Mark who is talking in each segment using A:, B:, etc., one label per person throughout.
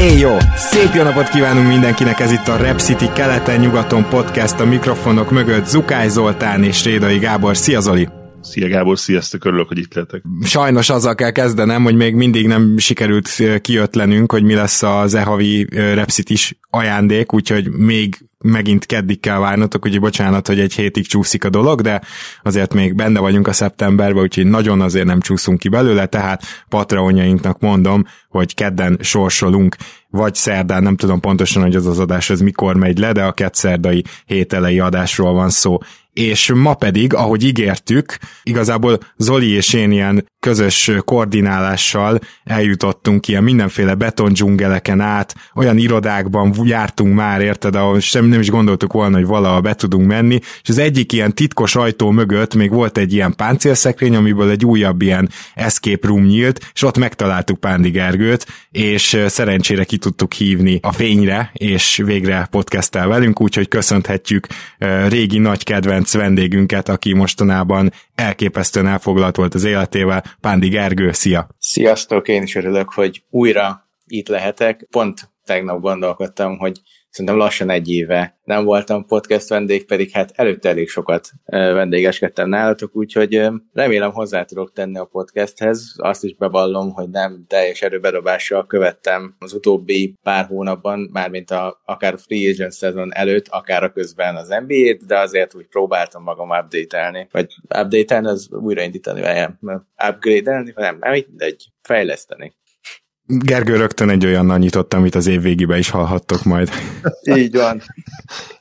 A: Éj jó! Szép jó napot kívánunk mindenkinek, ez itt a Rep City keleten-nyugaton podcast a mikrofonok mögött Zukály Zoltán és Rédai Gábor. Szia Zoli!
B: Szia Gábor, sziasztok, örülök, hogy itt lehetek.
A: Sajnos azzal kell kezdenem, hogy még mindig nem sikerült kiötlenünk, hogy mi lesz az e-havi is ajándék, úgyhogy még megint keddig kell várnotok, úgyhogy bocsánat, hogy egy hétig csúszik a dolog, de azért még benne vagyunk a szeptemberben, úgyhogy nagyon azért nem csúszunk ki belőle, tehát patreonjainknak mondom, hogy kedden sorsolunk, vagy szerdán, nem tudom pontosan, hogy az az adás ez mikor megy le, de a kettszerdai hételei adásról van szó. És ma pedig, ahogy ígértük, igazából Zoli és én ilyen közös koordinálással eljutottunk ilyen mindenféle betondzsungeleken át, olyan irodákban jártunk már, érted, ahol sem nem is gondoltuk volna, hogy valaha be tudunk menni, és az egyik ilyen titkos ajtó mögött még volt egy ilyen páncélszekrény, amiből egy újabb ilyen escape room nyílt, és ott megtaláltuk Pándi Gergőt, és szerencsére ki tudtuk hívni a fényre, és végre podcasttel velünk, úgyhogy köszönhetjük régi nagy kedvenc vendégünket, aki mostanában elképesztően elfoglalt volt az életével, Pándi Gergő, szia!
C: Sziasztok, én is örülök, hogy újra itt lehetek. Pont tegnap gondolkodtam, hogy szerintem lassan egy éve nem voltam podcast vendég, pedig hát előtte elég sokat vendégeskedtem nálatok, úgyhogy remélem hozzá tudok tenni a podcasthez. Azt is bevallom, hogy nem teljes erőbedobással követtem az utóbbi pár hónapban, mármint a, akár a Free Agent szezon előtt, akár a közben az NBA-t, de azért úgy próbáltam magam update-elni, vagy update-elni, az újraindítani, vagy upgrade-elni, nem, nem, mindegy, fejleszteni.
A: Gergő rögtön egy olyan nyitotta, amit az év végébe is hallhattok majd.
C: így van.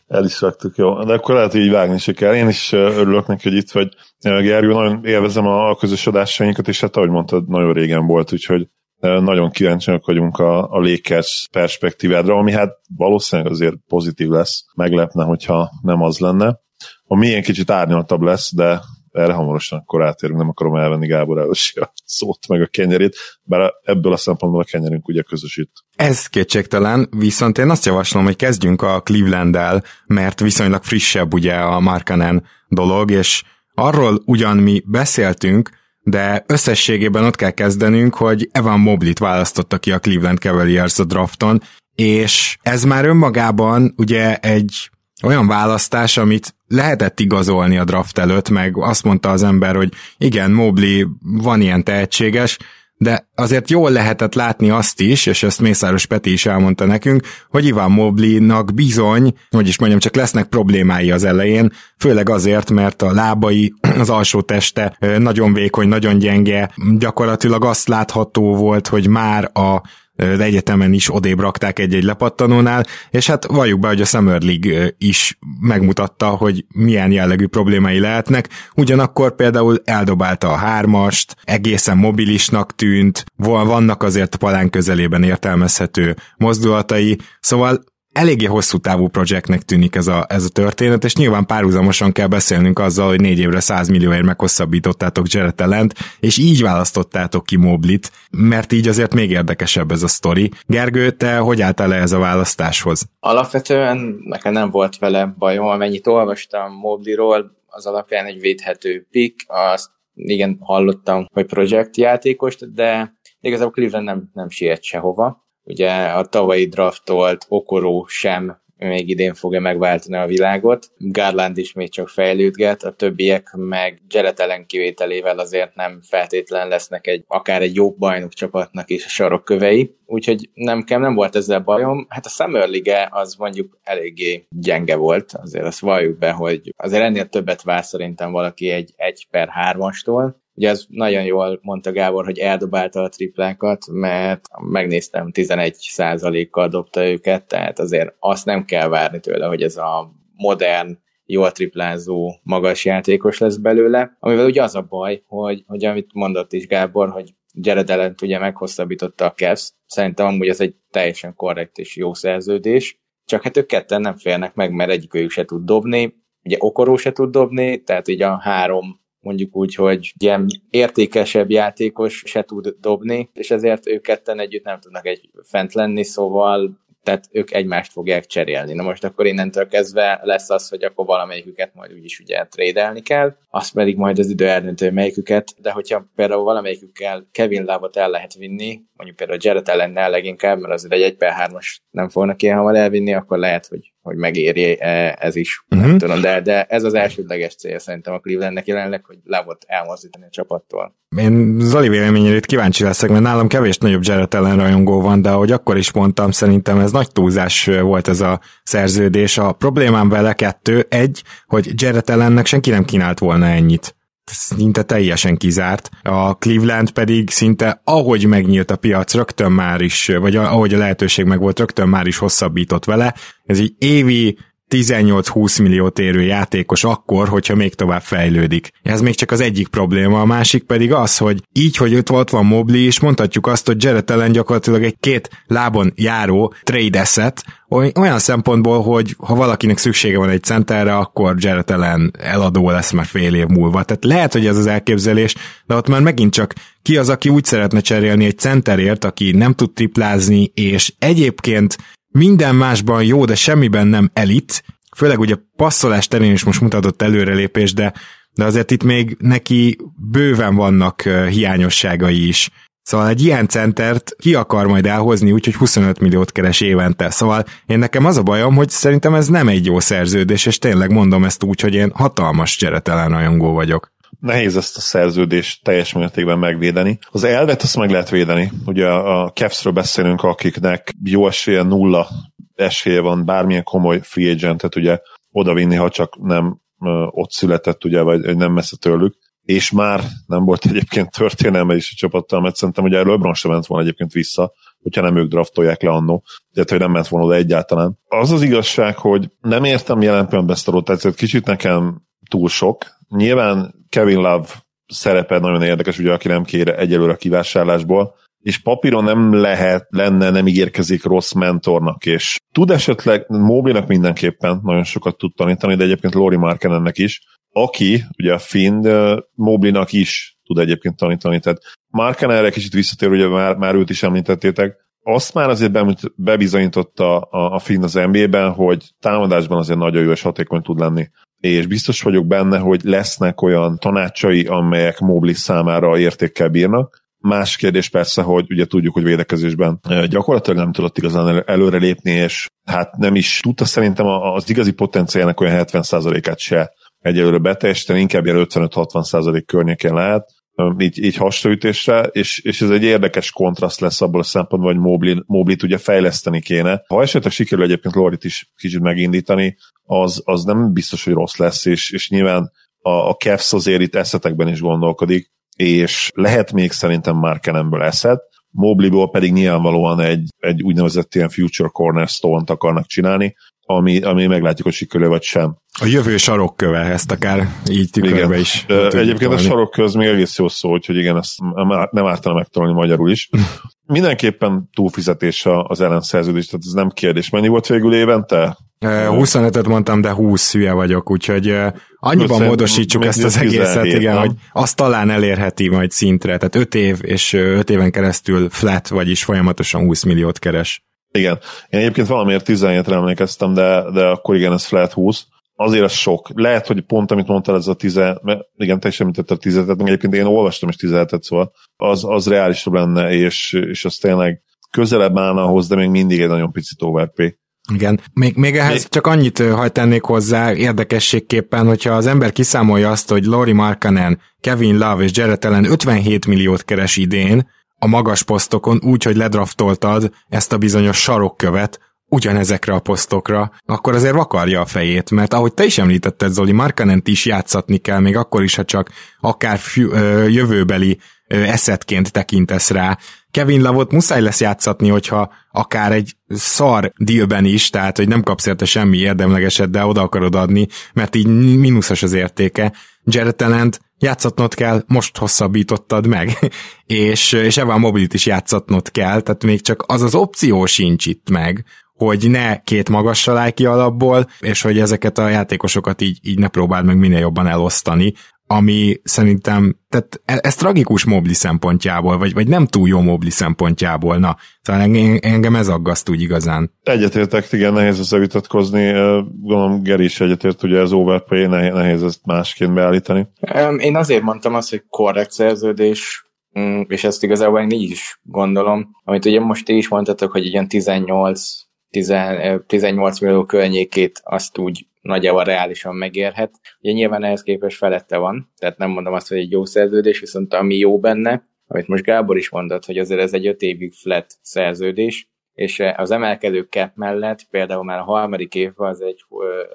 B: El is raktuk, jó. De akkor lehet, hogy így vágni se kell. Én is örülök neki, hogy itt vagy. Gergő, nagyon élvezem a közös adásainkat, és hát ahogy mondtad, nagyon régen volt, úgyhogy nagyon kíváncsiak vagyunk a, a Lakers perspektívádra, ami hát valószínűleg azért pozitív lesz. Meglepne, hogyha nem az lenne. A milyen kicsit árnyaltabb lesz, de erre hamarosan akkor átérünk, nem akarom elvenni Gábor Elosi a szót meg a kenyerét, bár ebből a szempontból a kenyerünk ugye közösít.
A: Ez kétségtelen, viszont én azt javaslom, hogy kezdjünk a Cleveland-el, mert viszonylag frissebb ugye a Markanen dolog, és arról ugyan mi beszéltünk, de összességében ott kell kezdenünk, hogy Evan Moblit választotta ki a Cleveland Cavaliers a drafton, és ez már önmagában ugye egy olyan választás, amit lehetett igazolni a draft előtt, meg azt mondta az ember, hogy igen, Mobley van ilyen tehetséges, de azért jól lehetett látni azt is, és ezt Mészáros Peti is elmondta nekünk, hogy Ivan Mobley-nak bizony, hogy is mondjam, csak lesznek problémái az elején, főleg azért, mert a lábai, az alsó teste nagyon vékony, nagyon gyenge, gyakorlatilag azt látható volt, hogy már a de egyetemen is odébb rakták egy-egy lepattanónál, és hát valljuk be, hogy a Summer League is megmutatta, hogy milyen jellegű problémái lehetnek, ugyanakkor például eldobálta a hármast, egészen mobilisnak tűnt, vannak azért palán közelében értelmezhető mozdulatai, szóval eléggé hosszú távú projektnek tűnik ez a, ez a történet, és nyilván párhuzamosan kell beszélnünk azzal, hogy négy évre 100 millióért meghosszabbítottátok Jared Allent, és így választottátok ki Moblit, mert így azért még érdekesebb ez a sztori. Gergő, te hogy álltál ez a választáshoz?
C: Alapvetően nekem nem volt vele bajom, amennyit olvastam Mobliról, az alapján egy védhető pick, azt igen, hallottam, hogy projektjátékost, de igazából Cleveland nem, nem siet sehova Ugye a tavalyi draftolt Okoró sem még idén fogja megváltani a világot. Garland is még csak fejlődget, a többiek meg Jared ellen kivételével azért nem feltétlen lesznek egy, akár egy jobb bajnok csapatnak is a sarokkövei. Úgyhogy nem, nem volt ezzel bajom. Hát a Summer League az mondjuk eléggé gyenge volt, azért azt valljuk be, hogy azért ennél többet vár szerintem valaki egy 1 per 3-astól, Ugye az nagyon jól mondta Gábor, hogy eldobálta a triplákat, mert megnéztem, 11%-kal dobta őket, tehát azért azt nem kell várni tőle, hogy ez a modern jól triplázó, magas játékos lesz belőle, amivel ugye az a baj, hogy, hogy amit mondott is Gábor, hogy Jared allen ugye meghosszabbította a Cavs, szerintem amúgy ez egy teljesen korrekt és jó szerződés, csak hát ők ketten nem férnek meg, mert egyikőjük se tud dobni, ugye Okoró se tud dobni, tehát így a három mondjuk úgy, hogy ilyen értékesebb játékos se tud dobni, és ezért ők ketten együtt nem tudnak egy fent lenni, szóval tehát ők egymást fogják cserélni. Na most akkor innentől kezdve lesz az, hogy akkor valamelyiküket majd úgyis ugye trédelni kell, azt pedig majd az idő eldöntő melyiküket, de hogyha például valamelyikükkel Kevin Lávot el lehet vinni, mondjuk például Jared ellennel leginkább, mert azért egy 1 per 3-as nem fognak ilyen hamar elvinni, akkor lehet, hogy, hogy megéri e, ez is. Uh-huh. Nem tudom, de, de ez az elsődleges cél szerintem a Clevelandnek jelenleg, hogy Lávot elmozdítani a csapattól.
A: Én Zoli véleményére kíváncsi leszek, mert nálam kevés nagyobb Jared ellen rajongó van, de ahogy akkor is mondtam, szerintem ez nagy túlzás volt ez a szerződés. A problémám vele kettő, egy, hogy Jared ellennek senki nem kínált volna ennyit szinte teljesen kizárt. A Cleveland pedig szinte ahogy megnyílt a piac, rögtön már is, vagy ahogy a lehetőség meg volt, rögtön már is hosszabbított vele. Ez egy évi 18-20 milliót érő játékos akkor, hogyha még tovább fejlődik. Ez még csak az egyik probléma, a másik pedig az, hogy így, hogy ott, ott van Mobley, és mondhatjuk azt, hogy Jared Allen gyakorlatilag egy két lábon járó trade asset, olyan szempontból, hogy ha valakinek szüksége van egy centerre, akkor Jared Allen eladó lesz már fél év múlva. Tehát lehet, hogy ez az elképzelés, de ott már megint csak ki az, aki úgy szeretne cserélni egy centerért, aki nem tud triplázni, és egyébként minden másban jó, de semmiben nem elit, főleg ugye passzolás terén is most mutatott előrelépés, de, de azért itt még neki bőven vannak hiányosságai is. Szóval egy ilyen centert ki akar majd elhozni, úgyhogy 25 milliót keres évente. Szóval én nekem az a bajom, hogy szerintem ez nem egy jó szerződés, és tényleg mondom ezt úgy, hogy én hatalmas cseretelen rajongó vagyok
B: nehéz ezt a szerződést teljes mértékben megvédeni. Az elvet azt meg lehet védeni. Ugye a Cavsről beszélünk, akiknek jó esélye nulla esélye van bármilyen komoly free agentet ugye odavinni, ha csak nem ott született, ugye, vagy nem messze tőlük és már nem volt egyébként történelme is a csapattal, mert szerintem ugye LeBron sem ment volna egyébként vissza, hogyha nem ők draftolják le annó, tehát hogy nem ment volna oda egyáltalán. Az az igazság, hogy nem értem jelen pillanatban ezt a rotációt, kicsit nekem túl sok. Nyilván Kevin Love szerepe nagyon érdekes, ugye aki nem kér egyelőre a kivásárlásból, és papíron nem lehet, lenne, nem ígérkezik rossz mentornak, és tud esetleg, Moblinak mindenképpen nagyon sokat tud tanítani, de egyébként Lori ennek is, aki, ugye a Finn, Moblinak is tud egyébként tanítani, tehát Marken erre kicsit visszatér, ugye már, már őt is említettétek, azt már azért bebizonyította a, a Finn az NBA-ben, hogy támadásban azért nagyon jó és hatékony tud lenni és biztos vagyok benne, hogy lesznek olyan tanácsai, amelyek Mobley számára értékkel bírnak. Más kérdés persze, hogy ugye tudjuk, hogy védekezésben gyakorlatilag nem tudott igazán előrelépni, és hát nem is tudta szerintem az igazi potenciálnak olyan 70%-át se egyelőre beteljesíteni, inkább ilyen 55-60% környékén lehet így, így hasraütésre, és, és ez egy érdekes kontraszt lesz abból a szempontból, hogy Moblit ugye fejleszteni kéne. Ha esetleg sikerül egyébként Lorit is kicsit megindítani, az, az nem biztos, hogy rossz lesz, és, és nyilván a, a Cavs azért itt eszetekben is gondolkodik, és lehet még szerintem már Kenemből eszet, Mobliból pedig nyilvánvalóan egy, egy úgynevezett ilyen future cornerstone-t akarnak csinálni, ami, ami meglátjuk, hogy sikerül vagy sem.
A: A jövő sarokköve, ezt akár így tükörbe is.
B: Egyébként a sarokköz még egész jó szó, hogy igen, ezt nem ártana megtalálni magyarul is. Mindenképpen túlfizetés az ellenszerződés, tehát ez nem kérdés. Mennyi volt végül évente?
A: 25-öt mondtam, de 20 hülye vagyok, úgyhogy annyiban módosítsuk ezt az egészet, igen, hogy azt talán elérheti majd szintre, tehát 5 év és 5 éven keresztül flat, vagyis folyamatosan 20 milliót keres.
B: Igen. Én egyébként valamiért 17-re emlékeztem, de, de akkor igen, ez flat 20. Azért az sok. Lehet, hogy pont amit mondtál, ez a 10, mert igen, te is említetted a 10 meg egyébként én olvastam is 17 szóval az, az reálisabb lenne, és, és az tényleg közelebb állna ahhoz, de még mindig egy nagyon picit overpay.
A: Igen. Még, még ehhez még... csak annyit hajt tennék hozzá érdekességképpen, hogyha az ember kiszámolja azt, hogy Lori Markanen, Kevin Love és Jared Allen 57 milliót keres idén, a magas posztokon úgy, hogy ledraftoltad ezt a bizonyos sarokkövet, ugyanezekre a posztokra, akkor azért vakarja a fejét, mert ahogy te is említetted, Zoli, Markanent is játszatni kell, még akkor is, ha csak akár fü- jövőbeli eszetként tekintesz rá. Kevin Lavot muszáj lesz játszatni, hogyha akár egy szar dealben is, tehát hogy nem kapsz érte semmi érdemlegeset, de oda akarod adni, mert így mínuszos az értéke. Jared Talent játszatnod kell, most hosszabbítottad meg, és, és Evan Mobilit is játszatnod kell, tehát még csak az az opció sincs itt meg, hogy ne két magas ki alapból, és hogy ezeket a játékosokat így, így ne próbáld meg minél jobban elosztani, ami szerintem, tehát e, ez tragikus Mobli szempontjából, vagy, vagy nem túl jó Mobli szempontjából, na, szóval engem ez aggaszt úgy igazán.
B: Egyetértek, igen, nehéz összevitatkozni, gondolom Geri is egyetért, ugye ez overpay, nehéz ezt másként beállítani.
C: Én azért mondtam azt, hogy korrekt szerződés, mm, és ezt igazából én így is gondolom, amit ugye most ti is mondtatok, hogy ilyen 18 18 millió környékét azt úgy nagyjából reálisan megérhet. Ugye nyilván ehhez képest felette van, tehát nem mondom azt, hogy egy jó szerződés, viszont ami jó benne, amit most Gábor is mondott, hogy azért ez egy öt évig flat szerződés, és az emelkedő cap mellett például már a harmadik évben az egy,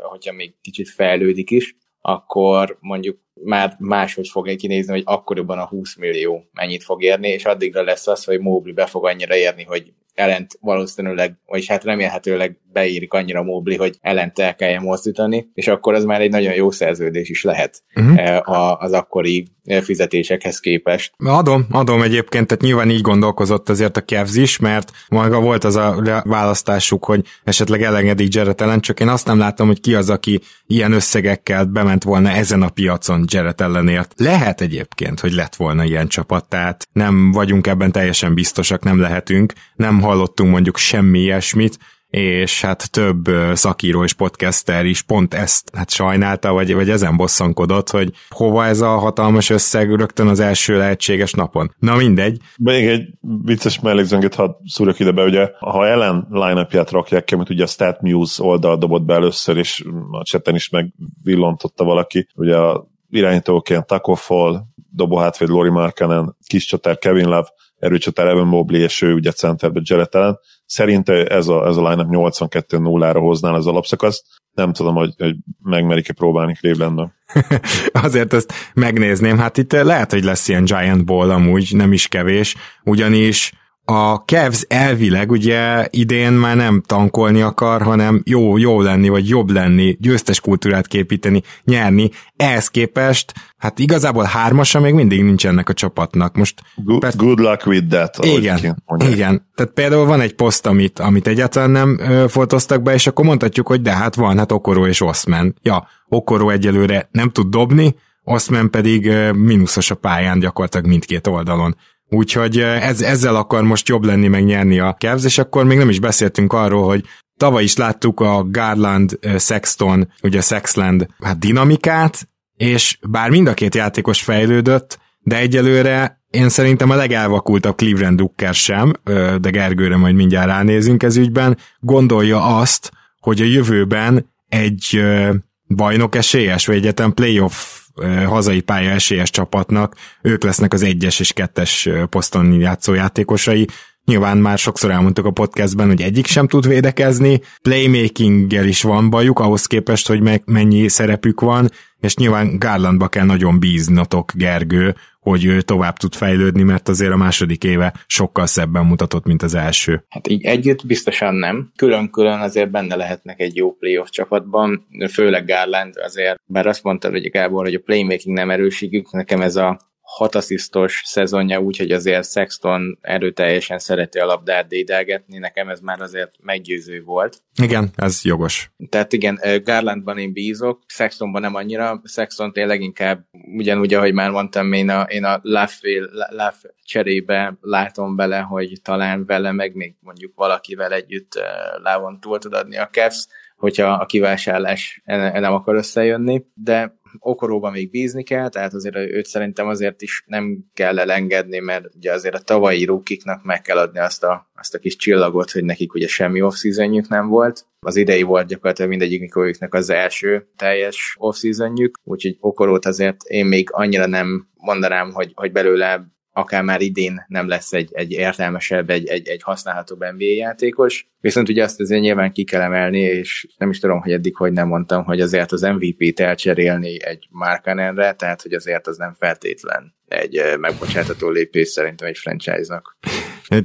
C: hogyha még kicsit fejlődik is, akkor mondjuk már máshogy fog kinézni, hogy akkoriban a 20 millió mennyit fog érni, és addigra lesz az, hogy Mobley be fog annyira érni, hogy ellent valószínűleg, vagyis hát remélhetőleg beírik annyira Mobley, hogy ellent el kelljen mozdítani, és akkor az már egy nagyon jó szerződés is lehet uh-huh. az akkori fizetésekhez képest.
A: Adom, adom egyébként, tehát nyilván így gondolkozott azért a Cavs is, mert maga volt az a választásuk, hogy esetleg elengedik Jared Allen, csak én azt nem látom, hogy ki az, aki ilyen összegekkel bement volna ezen a piacon Jared ellenért. Lehet egyébként, hogy lett volna ilyen csapat, tehát nem vagyunk ebben teljesen biztosak, nem lehetünk, nem hallottunk mondjuk semmi ilyesmit, és hát több szakíró és podcaster is pont ezt hát sajnálta, vagy, vagy ezen bosszankodott, hogy hova ez a hatalmas összeg rögtön az első lehetséges napon. Na mindegy.
B: Még egy vicces mellékzöngét hadd szúrok ide be, ugye, ha ellen line rakják ki, amit ugye a Stat News oldal dobott be először, és a cseten is megvillantotta valaki, ugye a irányítóként Taco Fall, dobó hátvéd Lori Markkanen, kis csatár Kevin Love, erőcsatár Evan Mobley, és ő ugye centerbe Allen. Szerinte ez a, ez a line 82-0-ra hozná az alapszakaszt. Nem tudom, hogy, hogy megmerik-e próbálni cleveland
A: Azért ezt megnézném. Hát itt lehet, hogy lesz ilyen Giant Ball amúgy, nem is kevés, ugyanis a Cavs elvileg ugye idén már nem tankolni akar, hanem jó, jó lenni, vagy jobb lenni, győztes kultúrát képíteni, nyerni. Ehhez képest, hát igazából hármasa még mindig nincs ennek a csapatnak. Most
B: good, persze, good luck with that.
A: Igen, igen. Tehát például van egy poszt, amit, amit egyáltalán nem ö, fotoztak be, és akkor mondhatjuk, hogy de hát van, hát Okoró és Oszmen. Ja, Okoró egyelőre nem tud dobni, Oszmen pedig mínuszos a pályán gyakorlatilag mindkét oldalon. Úgyhogy ez, ezzel akar most jobb lenni, meg nyerni a Cavs, és akkor még nem is beszéltünk arról, hogy tavaly is láttuk a Garland, Sexton, ugye Sexland hát dinamikát, és bár mind a két játékos fejlődött, de egyelőre én szerintem a legelvakultabb Cleveland Ducker sem, de Gergőre majd mindjárt ránézünk ez ügyben, gondolja azt, hogy a jövőben egy bajnok esélyes, vagy egyetem playoff hazai pálya esélyes csapatnak, ők lesznek az egyes és kettes poszton játszó játékosai. Nyilván már sokszor elmondtuk a podcastben, hogy egyik sem tud védekezni, playmakinggel is van bajuk, ahhoz képest, hogy mennyi szerepük van, és nyilván Garlandba kell nagyon bíznatok, Gergő, hogy ő tovább tud fejlődni, mert azért a második éve sokkal szebben mutatott, mint az első.
C: Hát így együtt biztosan nem. Külön-külön azért benne lehetnek egy jó playoff csapatban, főleg Garland azért, bár azt mondta, hogy Gábor, hogy a playmaking nem erőségük, nekem ez a hat asszisztos szezonja, úgyhogy azért Sexton erőteljesen szereti a labdát dédelgetni, nekem ez már azért meggyőző volt.
A: Igen, ez jogos.
C: Tehát igen, Garlandban én bízok, Sextonban nem annyira, Sexton tényleg inkább ugyanúgy, ahogy már mondtam, én a, én a Laff cserébe látom bele, hogy talán vele, meg még mondjuk valakivel együtt lávon túl tud adni a Cavs, hogyha a kivásárlás nem akar összejönni, de Okoróban még bízni kell, tehát azért őt szerintem azért is nem kell elengedni, mert ugye azért a tavalyi rúkiknak meg kell adni azt a, azt a kis csillagot, hogy nekik ugye semmi off nem volt. Az idei volt gyakorlatilag mindegyiknek az első teljes off úgyhogy Okorót azért én még annyira nem mondanám, hogy, hogy belőle akár már idén nem lesz egy, egy értelmesebb, egy, egy, egy használhatóbb NBA játékos. Viszont ugye azt azért nyilván ki kell emelni, és nem is tudom, hogy eddig hogy nem mondtam, hogy azért az MVP-t elcserélni egy Markanenre, tehát hogy azért az nem feltétlen egy megbocsátható lépés szerintem egy franchise-nak.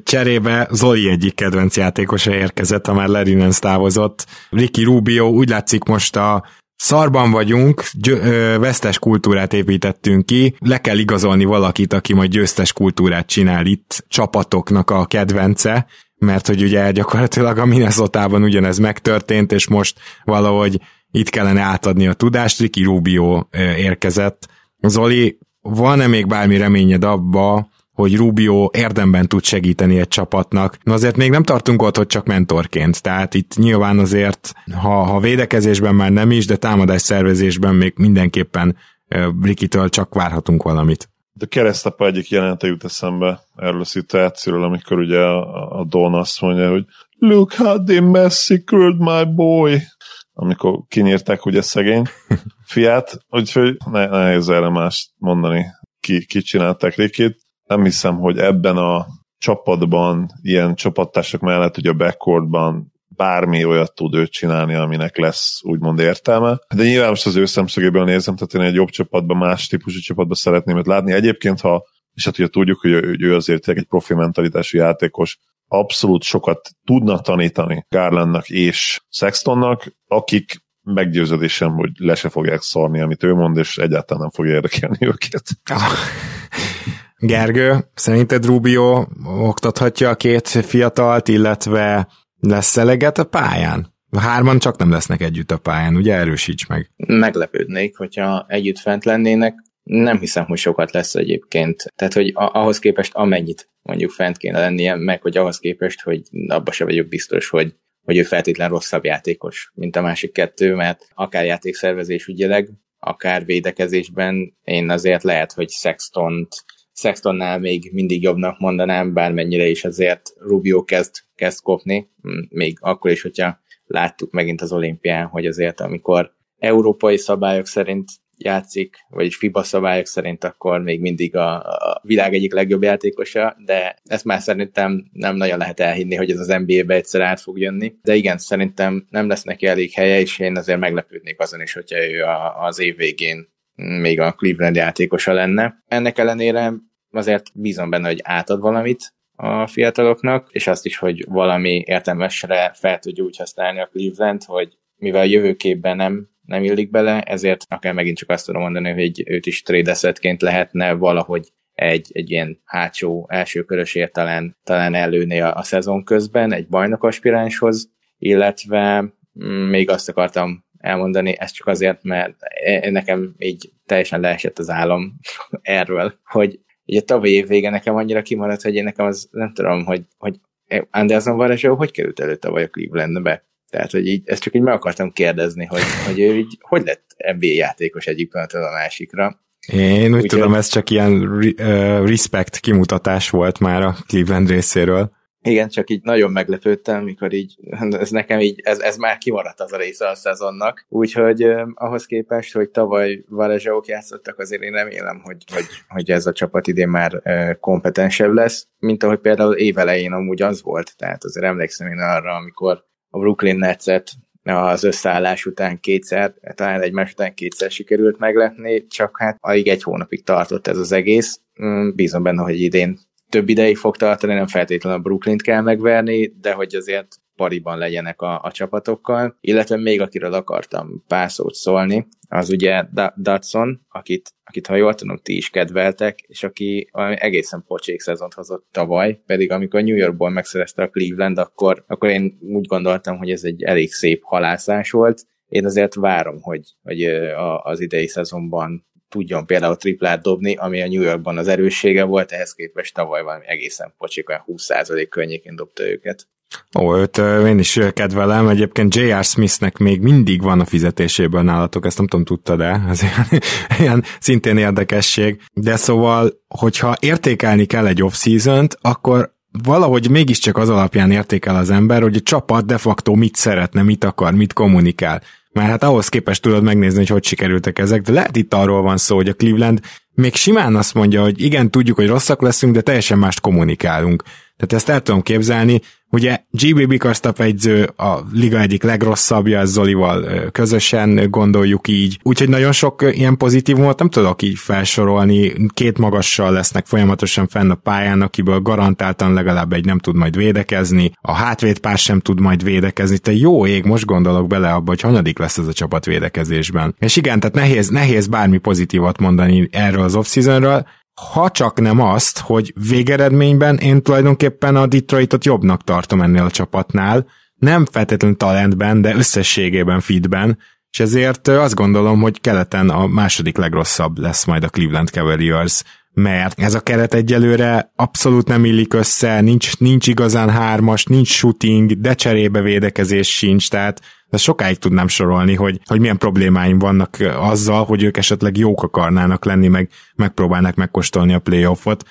A: Cserébe Zoli egyik kedvenc játékosa érkezett, ha már Larry távozott. Ricky Rubio úgy látszik most a szarban vagyunk, gyö- ö, vesztes kultúrát építettünk ki, le kell igazolni valakit, aki majd győztes kultúrát csinál itt, csapatoknak a kedvence, mert hogy ugye gyakorlatilag a Minnesota-ban ugyanez megtörtént, és most valahogy itt kellene átadni a tudást, Ricky Rubio érkezett. Zoli, van-e még bármi reményed abba, hogy Rubio érdemben tud segíteni egy csapatnak. Na azért még nem tartunk ott, hogy csak mentorként, tehát itt nyilván azért, ha, ha védekezésben már nem is, de támadás szervezésben még mindenképpen Rikitől csak várhatunk valamit.
B: De keresztapa egyik jelenete jut eszembe erről a szituációról, amikor ugye a, a Don azt mondja, hogy Look how they massacred my boy amikor kinyírták ugye szegény fiát, úgyhogy nehéz erre más mondani, ki, ki csinálták Rikit nem hiszem, hogy ebben a csapatban, ilyen csapattársak mellett, hogy a backcourtban bármi olyat tud ő csinálni, aminek lesz úgymond értelme. De nyilván most az ő szemszögéből nézem, tehát én egy jobb csapatban, más típusú csapatban szeretném őt látni. Egyébként, ha, és hát ugye tudjuk, hogy ő azért egy profi mentalitású játékos, abszolút sokat tudna tanítani Garlandnak és Sextonnak, akik meggyőződésem, hogy le se fogják szarni, amit ő mond, és egyáltalán nem fogja érdekelni őket.
A: Gergő, szerinted Rubio oktathatja a két fiatalt, illetve lesz eleget a pályán? Hárman csak nem lesznek együtt a pályán, ugye erősíts meg.
C: Meglepődnék, hogyha együtt fent lennének. Nem hiszem, hogy sokat lesz egyébként. Tehát, hogy ahhoz képest amennyit mondjuk fent kéne lennie, meg hogy ahhoz képest, hogy abba se vagyok biztos, hogy, hogy ő feltétlen rosszabb játékos, mint a másik kettő, mert akár játékszervezés ügyileg, akár védekezésben én azért lehet, hogy Sextont Sextonnál még mindig jobbnak mondanám, bármennyire is azért Rubio kezd, kezd kopni, még akkor is, hogyha láttuk megint az olimpián, hogy azért amikor európai szabályok szerint játszik, vagyis FIBA szabályok szerint akkor még mindig a, a világ egyik legjobb játékosa, de ezt már szerintem nem nagyon lehet elhinni, hogy ez az NBA-be egyszer át fog jönni. De igen, szerintem nem lesz neki elég helye, és én azért meglepődnék azon is, hogyha ő a, az év végén még a Cleveland játékosa lenne. Ennek ellenére azért bízom benne, hogy átad valamit a fiataloknak, és azt is, hogy valami értelmesre fel tudja úgy használni a Cleveland, hogy mivel jövőképben nem, nem illik bele, ezért akár megint csak azt tudom mondani, hogy őt is trade lehetne valahogy egy, egy ilyen hátsó első körösért talán, talán előni a, a szezon közben egy bajnok aspiránshoz, illetve mm, még azt akartam elmondani, ez csak azért, mert e, nekem így teljesen leesett az álom erről, hogy ugye tavaly év vége nekem annyira kimaradt, hogy én nekem az nem tudom, hogy, hogy Anderson Varázsó hogy került elő tavaly a Clevelandbe? Tehát, hogy így, ezt csak így meg akartam kérdezni, hogy, hogy ő így, hogy lett NBA játékos egyik pillanatról a másikra.
A: Én úgy, úgy tudom, ez csak ilyen uh, respect kimutatás volt már a Cleveland részéről.
C: Igen, csak így nagyon meglepődtem, mikor így, ez nekem így, ez, ez már kimaradt az a része a szezonnak. Úgyhogy eh, ahhoz képest, hogy tavaly Varezsauk játszottak, azért én remélem, hogy, hogy, hogy ez a csapat idén már eh, kompetensebb lesz, mint ahogy például évelején amúgy az volt. Tehát azért emlékszem én arra, amikor a Brooklyn Netset az összeállás után kétszer, talán egymás után kétszer sikerült megletni, csak hát alig egy hónapig tartott ez az egész. Mm, bízom benne, hogy idén több ideig fog tartani, nem feltétlenül a Brooklyn-t kell megverni, de hogy azért pariban legyenek a, a csapatokkal, illetve még akiről akartam pár szót szólni, az ugye Dudson, akit, akit ha jól tudom, ti is kedveltek, és aki egészen pocsék szezont hozott tavaly, pedig amikor New Yorkból megszerezte a Cleveland, akkor, akkor én úgy gondoltam, hogy ez egy elég szép halászás volt, én azért várom, hogy, hogy az idei szezonban tudjon például triplát dobni, ami a New Yorkban az erőssége volt, ehhez képest tavaly valami egészen pocsik, olyan 20% környékén dobta őket.
A: Ó, őt én is kedvelem. Egyébként J.R. Smithnek még mindig van a fizetésében nálatok, ezt nem tudom, tudta, de ez ilyen, ilyen szintén érdekesség. De szóval, hogyha értékelni kell egy off-season-t, akkor valahogy mégiscsak az alapján értékel az ember, hogy a csapat de facto mit szeretne, mit akar, mit kommunikál. Mert hát ahhoz képest tudod megnézni, hogy hogy sikerültek ezek, de lehet itt arról van szó, hogy a Cleveland még simán azt mondja, hogy igen, tudjuk, hogy rosszak leszünk, de teljesen mást kommunikálunk. Tehát ezt el tudom képzelni, Ugye GB Bickerstaff egyző a liga egyik legrosszabbja, Zolival közösen gondoljuk így. Úgyhogy nagyon sok ilyen pozitívumot nem tudok így felsorolni. Két magassal lesznek folyamatosan fenn a pályán, akiből garantáltan legalább egy nem tud majd védekezni. A hátvédpár sem tud majd védekezni. Te jó ég, most gondolok bele abba, hogy hanyadik lesz ez a csapat védekezésben. És igen, tehát nehéz, nehéz bármi pozitívat mondani erről az off-seasonről, ha csak nem azt, hogy végeredményben én tulajdonképpen a Detroitot jobbnak tartom ennél a csapatnál, nem feltétlenül talentben, de összességében fitben, és ezért azt gondolom, hogy keleten a második legrosszabb lesz majd a Cleveland Cavaliers, mert ez a keret egyelőre abszolút nem illik össze, nincs, nincs igazán hármas, nincs shooting, de cserébe védekezés sincs, tehát de sokáig tudnám sorolni, hogy, hogy milyen problémáim vannak azzal, hogy ők esetleg jók akarnának lenni, meg megpróbálnak megkóstolni a playoffot.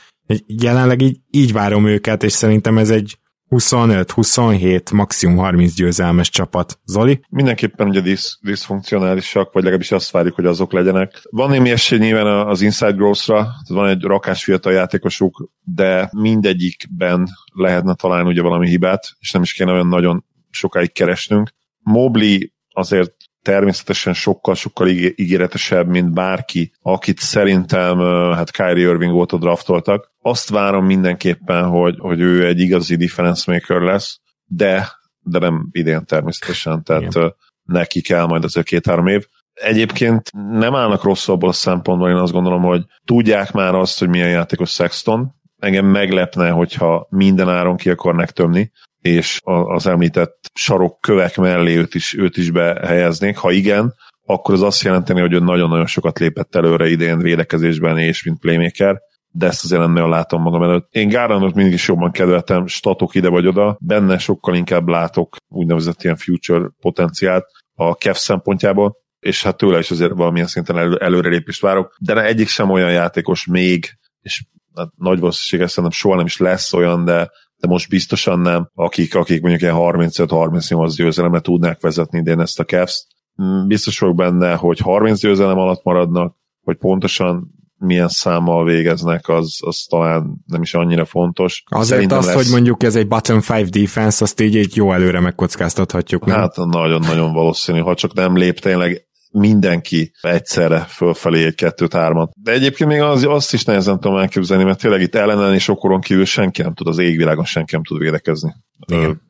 A: Jelenleg így, így várom őket, és szerintem ez egy 25-27, maximum 30 győzelmes csapat. Zoli?
B: Mindenképpen ugye disz, diszfunkcionálisak, vagy legalábbis azt várjuk, hogy azok legyenek. Van némi esély nyilván az Inside Growth-ra, van egy rakás fiatal játékosuk, de mindegyikben lehetne találni ugye valami hibát, és nem is kéne olyan nagyon sokáig keresnünk. Mobley azért természetesen sokkal-sokkal ígéretesebb, mint bárki, akit szerintem hát Kyrie Irving volt a draftoltak. Azt várom mindenképpen, hogy, hogy ő egy igazi difference maker lesz, de, de nem idén természetesen, tehát Igen. neki kell majd azért két-három év. Egyébként nem állnak rosszabbul a szempontból, én azt gondolom, hogy tudják már azt, hogy milyen játékos Sexton, engem meglepne, hogyha minden áron ki akarnak tömni és az említett sarokkövek mellé őt is, őt is behelyeznék. Ha igen, akkor az azt jelenteni, hogy ő nagyon-nagyon sokat lépett előre idén védekezésben és mint playmaker, de ezt azért nem nagyon látom magam előtt. Én Gáranot mindig is jobban kedveltem, statok ide vagy oda, benne sokkal inkább látok úgynevezett ilyen future potenciált a KEF szempontjából, és hát tőle is azért valamilyen szinten elő, előrelépést várok, de egyik sem olyan játékos még, és hát nagy valószínűséggel szerintem soha nem is lesz olyan, de de most biztosan nem, akik, akik mondjuk ilyen 35-38 győzelemre tudnák vezetni idén ezt a Cavs. Mm, biztos vagyok benne, hogy 30 győzelem alatt maradnak, hogy pontosan milyen számmal végeznek, az, az talán nem is annyira fontos.
A: Azért Szerintem az, lesz... hogy mondjuk ez egy bottom five defense, azt így, így jó előre megkockáztathatjuk. Nem?
B: Hát nagyon-nagyon valószínű, ha csak nem lép tényleg mindenki egyszerre fölfelé egy kettőt hármat. De egyébként még az, azt is nehezen tudom elképzelni, mert tényleg itt ellenen és okoron kívül senki nem tud, az égvilágon senki nem tud védekezni. Igen.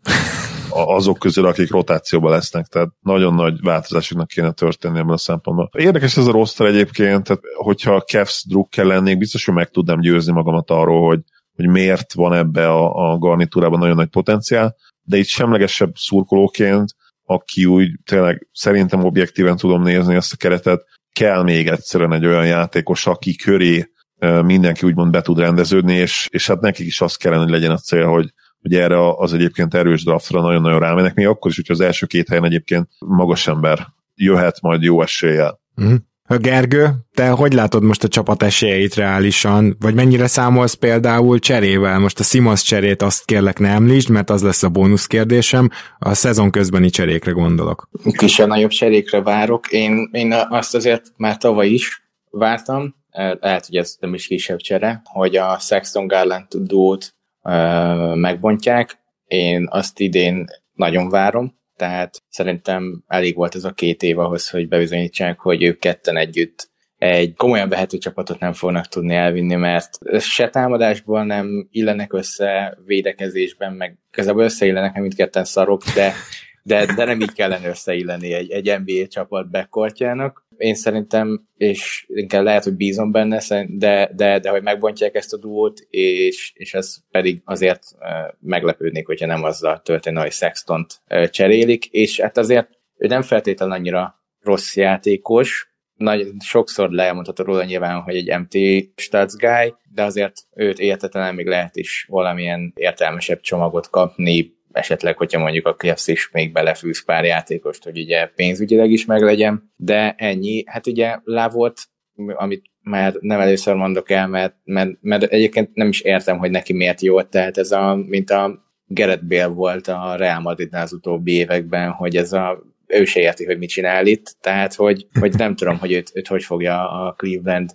B: azok közül, akik rotációban lesznek, tehát nagyon nagy változásoknak kéne történni ebből a szempontból. Érdekes ez a roster egyébként, tehát hogyha Kevs drukkel lennék, biztos, hogy meg tudnám győzni magamat arról, hogy, hogy miért van ebbe a, a garnitúrában nagyon nagy potenciál, de itt semlegesebb szurkolóként aki úgy tényleg szerintem objektíven tudom nézni ezt a keretet, kell még egyszerűen egy olyan játékos, aki köré mindenki úgymond be tud rendeződni, és, és hát nekik is az kellene, hogy legyen a cél, hogy, hogy erre az egyébként erős draftra nagyon-nagyon rámennek, még akkor is, hogy az első két helyen egyébként magas ember jöhet majd jó eséllyel. Mm.
A: Gergő, te hogy látod most a csapat esélyeit reálisan, vagy mennyire számolsz például cserével? Most a Simons cserét azt kérlek ne említsd, mert az lesz a bónusz kérdésem, a szezon közbeni cserékre gondolok.
C: Kisebb nagyobb cserékre várok, én, én azt azért már tavaly is vártam, lehet, hogy ez nem is kisebb csere, hogy a Sexton Garland duót megbontják, én azt idén nagyon várom, tehát szerintem elég volt ez a két év ahhoz, hogy bebizonyítsák, hogy ők ketten együtt egy komolyan vehető csapatot nem fognak tudni elvinni, mert se támadásból nem illenek össze védekezésben, meg közelből összeillenek, nem mindketten szarok, de, de, de nem így kellene összeilleni egy, egy NBA csapat backcourtjának én szerintem, és inkább lehet, hogy bízom benne, de, de, de hogy megbontják ezt a duót, és, és ez pedig azért meglepődnék, hogyha nem azzal történne, hogy Sextont cserélik, és hát azért ő nem feltétlenül annyira rossz játékos, nagy, sokszor leelmondható róla nyilván, hogy egy MT stats guy, de azért őt értetlenül még lehet is valamilyen értelmesebb csomagot kapni, esetleg, hogyha mondjuk a Cavs is még belefűz pár játékost, hogy ugye pénzügyileg is meglegyen, de ennyi. Hát ugye volt, amit már nem először mondok el, mert, mert, mert egyébként nem is értem, hogy neki miért jó, tehát ez a, mint a Gerett Bale volt a Real Madridnál az utóbbi években, hogy ez a ő se érti, hogy mit csinál itt, tehát hogy, hogy nem tudom, hogy őt, őt hogy fogja a Cleveland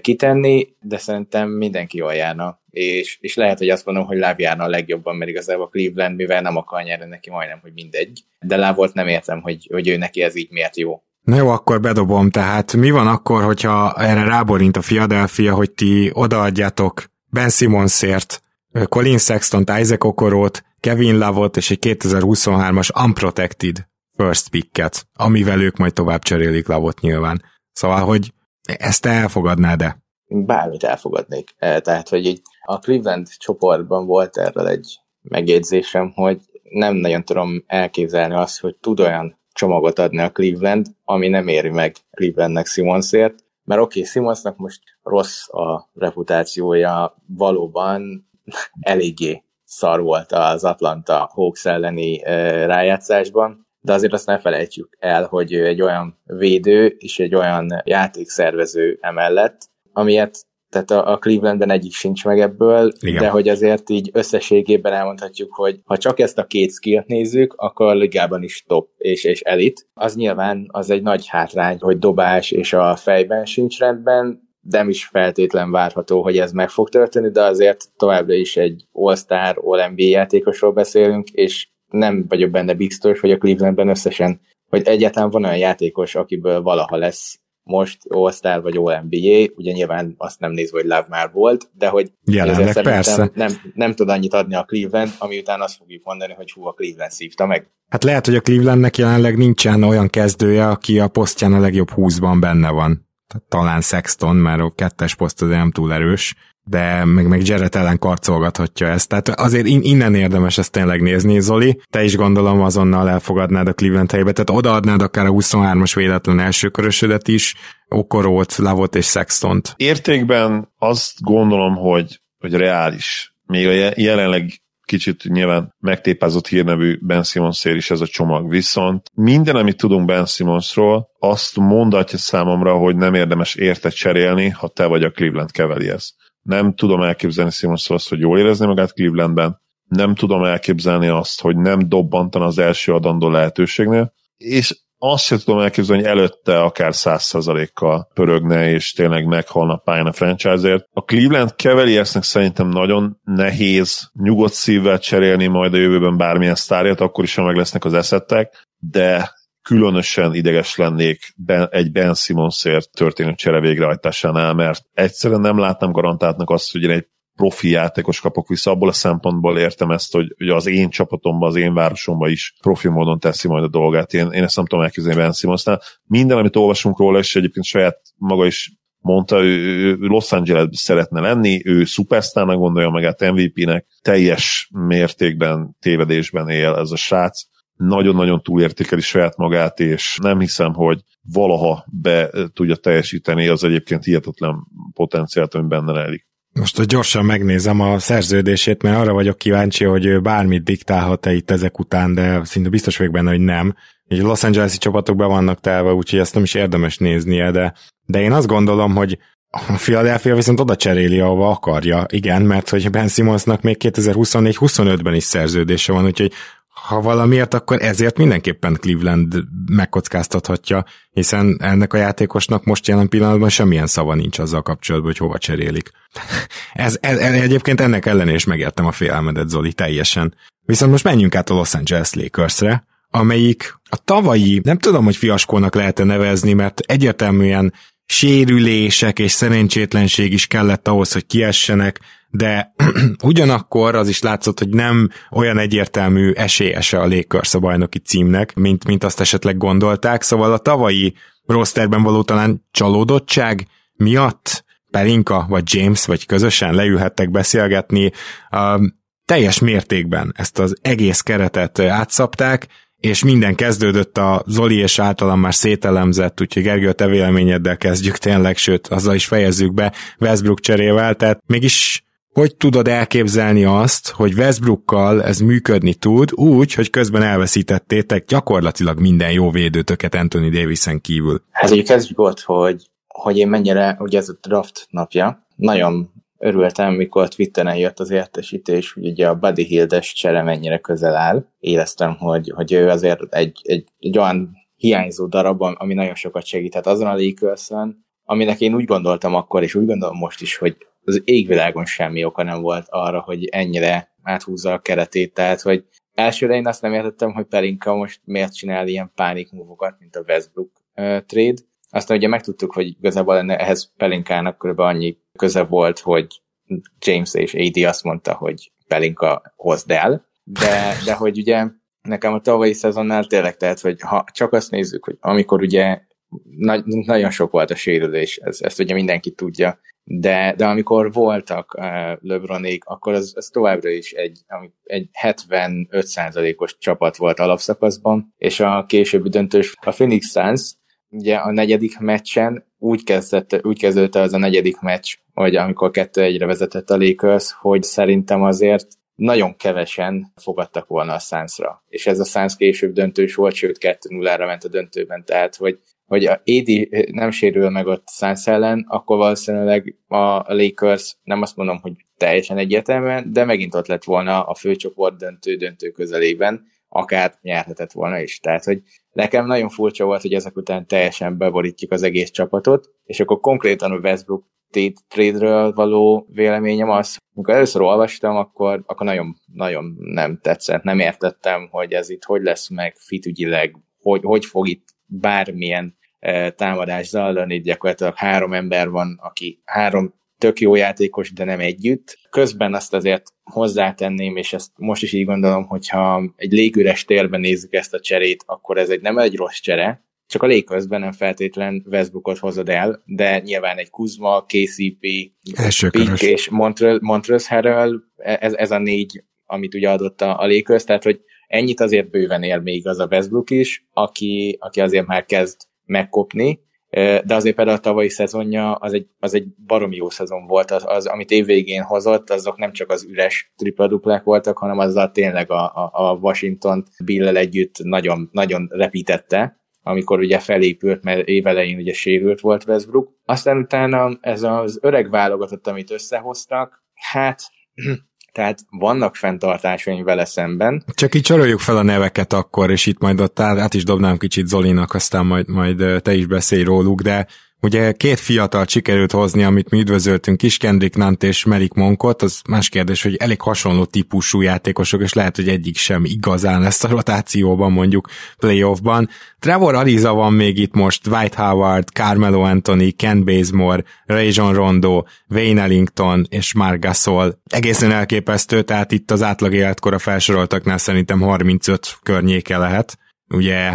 C: kitenni, de szerintem mindenki jól járna, és, és lehet, hogy azt mondom, hogy Láv járna a legjobban, mert igazából Cleveland, mivel nem akar nyerni neki majdnem, hogy mindegy, de Láv volt nem értem, hogy, hogy ő neki ez így miért jó.
A: Na jó, akkor bedobom, tehát mi van akkor, hogyha erre ráborint a Philadelphia, hogy ti odaadjátok Ben Simmonsért, Colin Sexton, Isaac Okorót, Kevin Lavot és egy 2023-as unprotected first picket, amivel ők majd tovább cserélik Lavot nyilván. Szóval, hogy ezt te elfogadnád-e?
C: Bármit elfogadnék. E, tehát, hogy így a Cleveland csoportban volt erről egy megjegyzésem, hogy nem nagyon tudom elképzelni azt, hogy tud olyan csomagot adni a Cleveland, ami nem éri meg Clevelandnek Simonsért, mert oké, okay, Simonsnak most rossz a reputációja, valóban eléggé szar volt az Atlanta Hawks elleni rájátszásban, de azért azt ne felejtjük el, hogy ő egy olyan védő és egy olyan játékszervező emellett, amilyet tehát a, a Clevelandben egyik sincs meg ebből, Igen. de hogy azért így összességében elmondhatjuk, hogy ha csak ezt a két skillt nézzük, akkor a ligában is top és, és elit. Az nyilván az egy nagy hátrány, hogy dobás és a fejben sincs rendben, nem is feltétlen várható, hogy ez meg fog történni, de azért továbbra is egy All-Star, All-NBA játékosról beszélünk, és nem vagyok benne biztos, hogy a Clevelandben összesen, hogy egyáltalán van olyan játékos, akiből valaha lesz most All-Star vagy All-NBA, ugye nyilván azt nem nézve, hogy Love már volt, de hogy
A: Jelenleg persze.
C: Nem, nem tud annyit adni a Cleveland, ami után azt fogjuk mondani, hogy hú, a Cleveland szívta meg.
A: Hát lehet, hogy a Clevelandnek jelenleg nincsen olyan kezdője, aki a posztján a legjobb húszban benne van. Talán Sexton, mert a kettes poszt az nem túl erős, de meg, meg Jared ellen karcolgathatja ezt. Tehát azért innen érdemes ezt tényleg nézni, Zoli. Te is gondolom azonnal elfogadnád a Cleveland helybe, tehát odaadnád akár a 23-as véletlen elsőkörösödet is, Okorót, Lavot és Sextont.
B: Értékben azt gondolom, hogy, hogy reális. Még a jelenleg kicsit nyilván megtépázott hírnevű Ben simmons is ez a csomag. Viszont minden, amit tudunk Ben Simmonsról, azt mondatja számomra, hogy nem érdemes érte cserélni, ha te vagy a Cleveland Cavaliers. Nem tudom elképzelni Simmonsról azt, hogy jól érezni magát Clevelandben, nem tudom elképzelni azt, hogy nem dobbantan az első adandó lehetőségnél, és azt sem tudom elképzelni, hogy előtte akár százszerzalékkal pörögne, és tényleg meghalna pályán a franchise-ért. A Cleveland Cavaliersnek szerintem nagyon nehéz nyugodt szívvel cserélni majd a jövőben bármilyen sztárját, akkor is, ha meg lesznek az eszettek, de különösen ideges lennék ben, egy Ben Simmonsért történő csere végrehajtásánál, mert egyszerűen nem látnám garantáltnak azt, hogy én egy profi játékos kapok vissza, abból a szempontból értem ezt, hogy, hogy az én csapatomban, az én városomban is profi módon teszi majd a dolgát. Én, én ezt nem tudom elképzelni Ben Simmonsnál. Minden, amit olvasunk róla, és egyébként saját maga is mondta, ő, ő Los Angeles szeretne lenni, ő szupersztárnak gondolja magát MVP-nek, teljes mértékben tévedésben él ez a srác, nagyon-nagyon túlértékeli saját magát, és nem hiszem, hogy valaha be tudja teljesíteni az egyébként hihetetlen potenciált, ami benne rejlik.
A: Most gyorsan megnézem a szerződését, mert arra vagyok kíváncsi, hogy bármit diktálhat-e itt ezek után, de szinte biztos vagyok benne, hogy nem. Így Los Angeles-i csapatok be vannak telve, úgyhogy ezt nem is érdemes néznie, de, de én azt gondolom, hogy a Philadelphia viszont oda cseréli, ahova akarja. Igen, mert hogy Ben Simmonsnak még 2024-25-ben is szerződése van, úgyhogy ha valamiért, akkor ezért mindenképpen Cleveland megkockáztathatja, hiszen ennek a játékosnak most jelen pillanatban semmilyen szava nincs azzal kapcsolatban, hogy hova cserélik. ez, ez, egyébként ennek ellenére is megértem a félelmedet, Zoli, teljesen. Viszont most menjünk át a Los Angeles Lakersre, amelyik a tavalyi, nem tudom, hogy fiaskónak lehet-e nevezni, mert egyértelműen sérülések és szerencsétlenség is kellett ahhoz, hogy kiessenek, de ugyanakkor az is látszott, hogy nem olyan egyértelmű esélyese a Lakers a bajnoki címnek, mint, mint azt esetleg gondolták, szóval a tavalyi rosterben való talán csalódottság miatt Pelinka vagy James vagy közösen leülhettek beszélgetni, uh, teljes mértékben ezt az egész keretet átszapták, és minden kezdődött a Zoli és általam már szételemzett, úgyhogy Gergő, a te véleményeddel kezdjük tényleg, sőt, azzal is fejezzük be Westbrook cserével, tehát mégis hogy tudod elképzelni azt, hogy Westbrookkal ez működni tud, úgy, hogy közben elveszítettétek gyakorlatilag minden jó védőtöket Anthony Davison kívül?
C: Hát ugye kezdjük ott, hogy, hogy én mennyire, ugye ez a draft napja, nagyon örültem, mikor Twitteren jött az értesítés, hogy ugye a Buddy Hildes csere mennyire közel áll. Éreztem, hogy, hogy ő azért egy, egy, egy olyan hiányzó darab, ami nagyon sokat segített azon a lakers aminek én úgy gondoltam akkor, és úgy gondolom most is, hogy az égvilágon semmi oka nem volt arra, hogy ennyire áthúzza a keretét, tehát hogy elsőre én azt nem értettem, hogy Pelinka most miért csinál ilyen pánik mint a Westbrook uh, trade. Aztán ugye megtudtuk, hogy igazából enne, ehhez Pelinkának kb. annyi köze volt, hogy James és AD azt mondta, hogy Pelinka hozd el, de, de hogy ugye nekem a tavalyi szezonnál tényleg tehát, hogy ha csak azt nézzük, hogy amikor ugye nagy, nagyon sok volt a sérülés, ez, ezt ugye mindenki tudja, de, de amikor voltak uh, LeBronék, akkor az, az továbbra is egy, egy 75%-os csapat volt alapszakaszban, és a későbbi döntős, a Phoenix Suns, ugye a negyedik meccsen úgy, kezdett, úgy kezdődött az a negyedik meccs, hogy amikor 2-1-re vezetett a Lakers, hogy szerintem azért nagyon kevesen fogadtak volna a Sunsra. És ez a Suns később döntős volt, sőt 2-0-ra ment a döntőben, tehát hogy hogy a Édi nem sérül meg ott Suns ellen, akkor valószínűleg a Lakers, nem azt mondom, hogy teljesen egyértelműen, de megint ott lett volna a főcsoport döntő döntő közelében, akár nyerhetett volna is. Tehát, hogy nekem nagyon furcsa volt, hogy ezek után teljesen beborítjuk az egész csapatot, és akkor konkrétan a Westbrook trade-ről való véleményem az, amikor először olvastam, akkor, akkor nagyon, nagyon nem tetszett, nem értettem, hogy ez itt hogy lesz meg fitügyileg, hogy, hogy fog itt bármilyen e, támadás zajlani, gyakorlatilag három ember van, aki három tök jó játékos, de nem együtt. Közben azt azért hozzátenném, és ezt most is így gondolom, hogyha egy légüres térben nézzük ezt a cserét, akkor ez egy nem egy rossz csere, csak a légközben nem feltétlen Westbrookot hozod el, de nyilván egy Kuzma, KCP, Pink és Montrezl Harrell, ez, ez a négy, amit ugye adott a, a Lakers, tehát hogy ennyit azért bőven ér még az a Westbrook is, aki, aki azért már kezd megkopni, de azért például a tavalyi szezonja az egy, az egy baromi jó szezon volt, az, az amit évvégén hozott, azok nem csak az üres tripla-duplák voltak, hanem azzal tényleg a, a, a Washington Bill-lel együtt nagyon, nagyon repítette, amikor ugye felépült, mert évelején ugye sérült volt Westbrook. Aztán utána ez az öreg válogatott, amit összehoztak, hát tehát vannak fenntartásaim vele szemben.
A: Csak így csoroljuk fel a neveket akkor, és itt majd ott át is dobnám kicsit Zolinak, aztán majd, majd te is beszélj róluk, de Ugye két fiatal sikerült hozni, amit mi üdvözöltünk is, Kendrick Nant és Merik Monkot, az más kérdés, hogy elég hasonló típusú játékosok, és lehet, hogy egyik sem igazán lesz a rotációban, mondjuk playoffban. Trevor Ariza van még itt most, Dwight Howard, Carmelo Anthony, Ken Bazemore, Rajon Rondo, Wayne Ellington és Mark Gasol. Egészen elképesztő, tehát itt az átlag életkora felsoroltaknál szerintem 35 környéke lehet. Ugye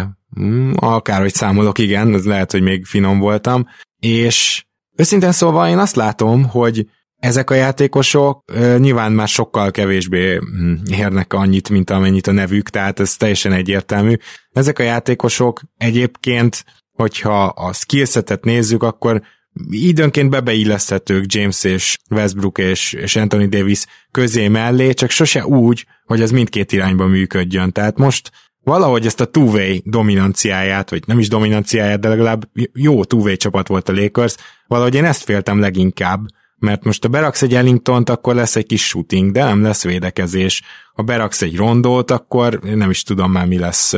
A: akárhogy számolok, igen, ez lehet, hogy még finom voltam. És őszintén szóval én azt látom, hogy ezek a játékosok nyilván már sokkal kevésbé hm, érnek annyit, mint amennyit a nevük, tehát ez teljesen egyértelmű. Ezek a játékosok egyébként, hogyha a skillsetet nézzük, akkor időnként bebeilleszthetők James és Westbrook és, és Anthony Davis közé mellé, csak sose úgy, hogy az mindkét irányba működjön. Tehát most valahogy ezt a two-way dominanciáját, vagy nem is dominanciáját, de legalább jó two-way csapat volt a Lakers, valahogy én ezt féltem leginkább, mert most ha beraksz egy ellington akkor lesz egy kis shooting, de nem lesz védekezés. Ha beraksz egy rondót, akkor nem is tudom már mi lesz.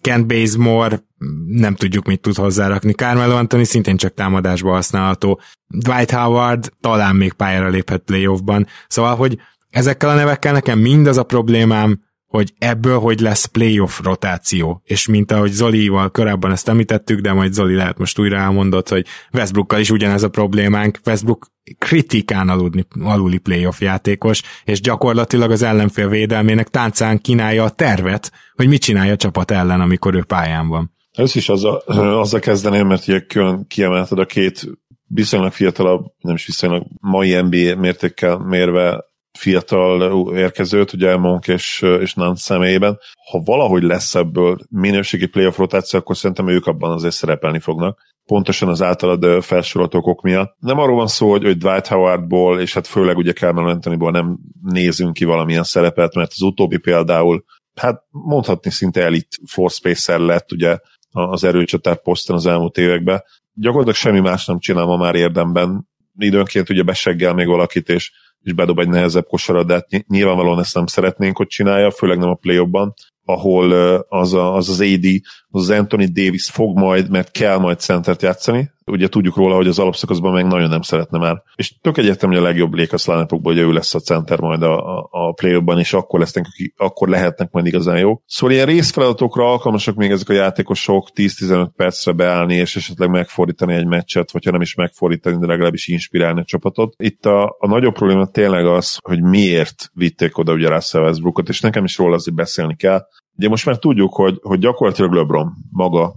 A: Kent Bazemore, nem tudjuk mit tud hozzárakni. Carmelo Anthony szintén csak támadásba használható. Dwight Howard talán még pályára léphet playoffban. Szóval, hogy ezekkel a nevekkel nekem mind az a problémám, hogy ebből hogy lesz playoff rotáció, és mint ahogy Zolival korábban ezt említettük, de majd Zoli lehet most újra elmondott, hogy Westbrookkal is ugyanez a problémánk, Westbrook kritikán aludni, aluli playoff játékos, és gyakorlatilag az ellenfél védelmének táncán kínálja a tervet, hogy mit csinálja a csapat ellen, amikor ő pályán van.
B: Ez is azzal, azzal kezdeném, mert ugye külön kiemelted a két viszonylag fiatalabb, nem is viszonylag mai NBA mértékkel mérve fiatal érkezőt, ugye Monk és, és Nant személyében. Ha valahogy lesz ebből minőségi playoff rotáció, akkor szerintem ők abban azért szerepelni fognak. Pontosan az általad felsorolt okok miatt. Nem arról van szó, hogy, hogy Dwight Howardból, és hát főleg ugye Carmelo Anthonyból nem nézünk ki valamilyen szerepet, mert az utóbbi például, hát mondhatni szinte elit floor spacer lett ugye az erőcsatár poszton az elmúlt években. Gyakorlatilag semmi más nem csinál ma már érdemben, időnként ugye beseggel még valakit, és, és bedob egy nehezebb hát nyilvánvalóan ezt nem szeretnénk, hogy csinálja, főleg nem a play ahol az, a, az az AD, az, Anthony Davis fog majd, mert kell majd centert játszani, ugye tudjuk róla, hogy az alapszakaszban meg nagyon nem szeretne már. És tök egyértelmű, hogy a legjobb Lakers line hogy ő lesz a center majd a, a, a play és akkor, lesznek, akkor lehetnek majd igazán jó. Szóval ilyen részfeladatokra alkalmasak még ezek a játékosok 10-15 percre beállni, és esetleg megfordítani egy meccset, vagy ha nem is megfordítani, de legalábbis inspirálni a csapatot. Itt a, a nagyobb probléma tényleg az, hogy miért vitték oda ugye Russell Westbrookot, és nekem is róla azért beszélni kell. Ugye most már tudjuk, hogy, hogy gyakorlatilag LeBron maga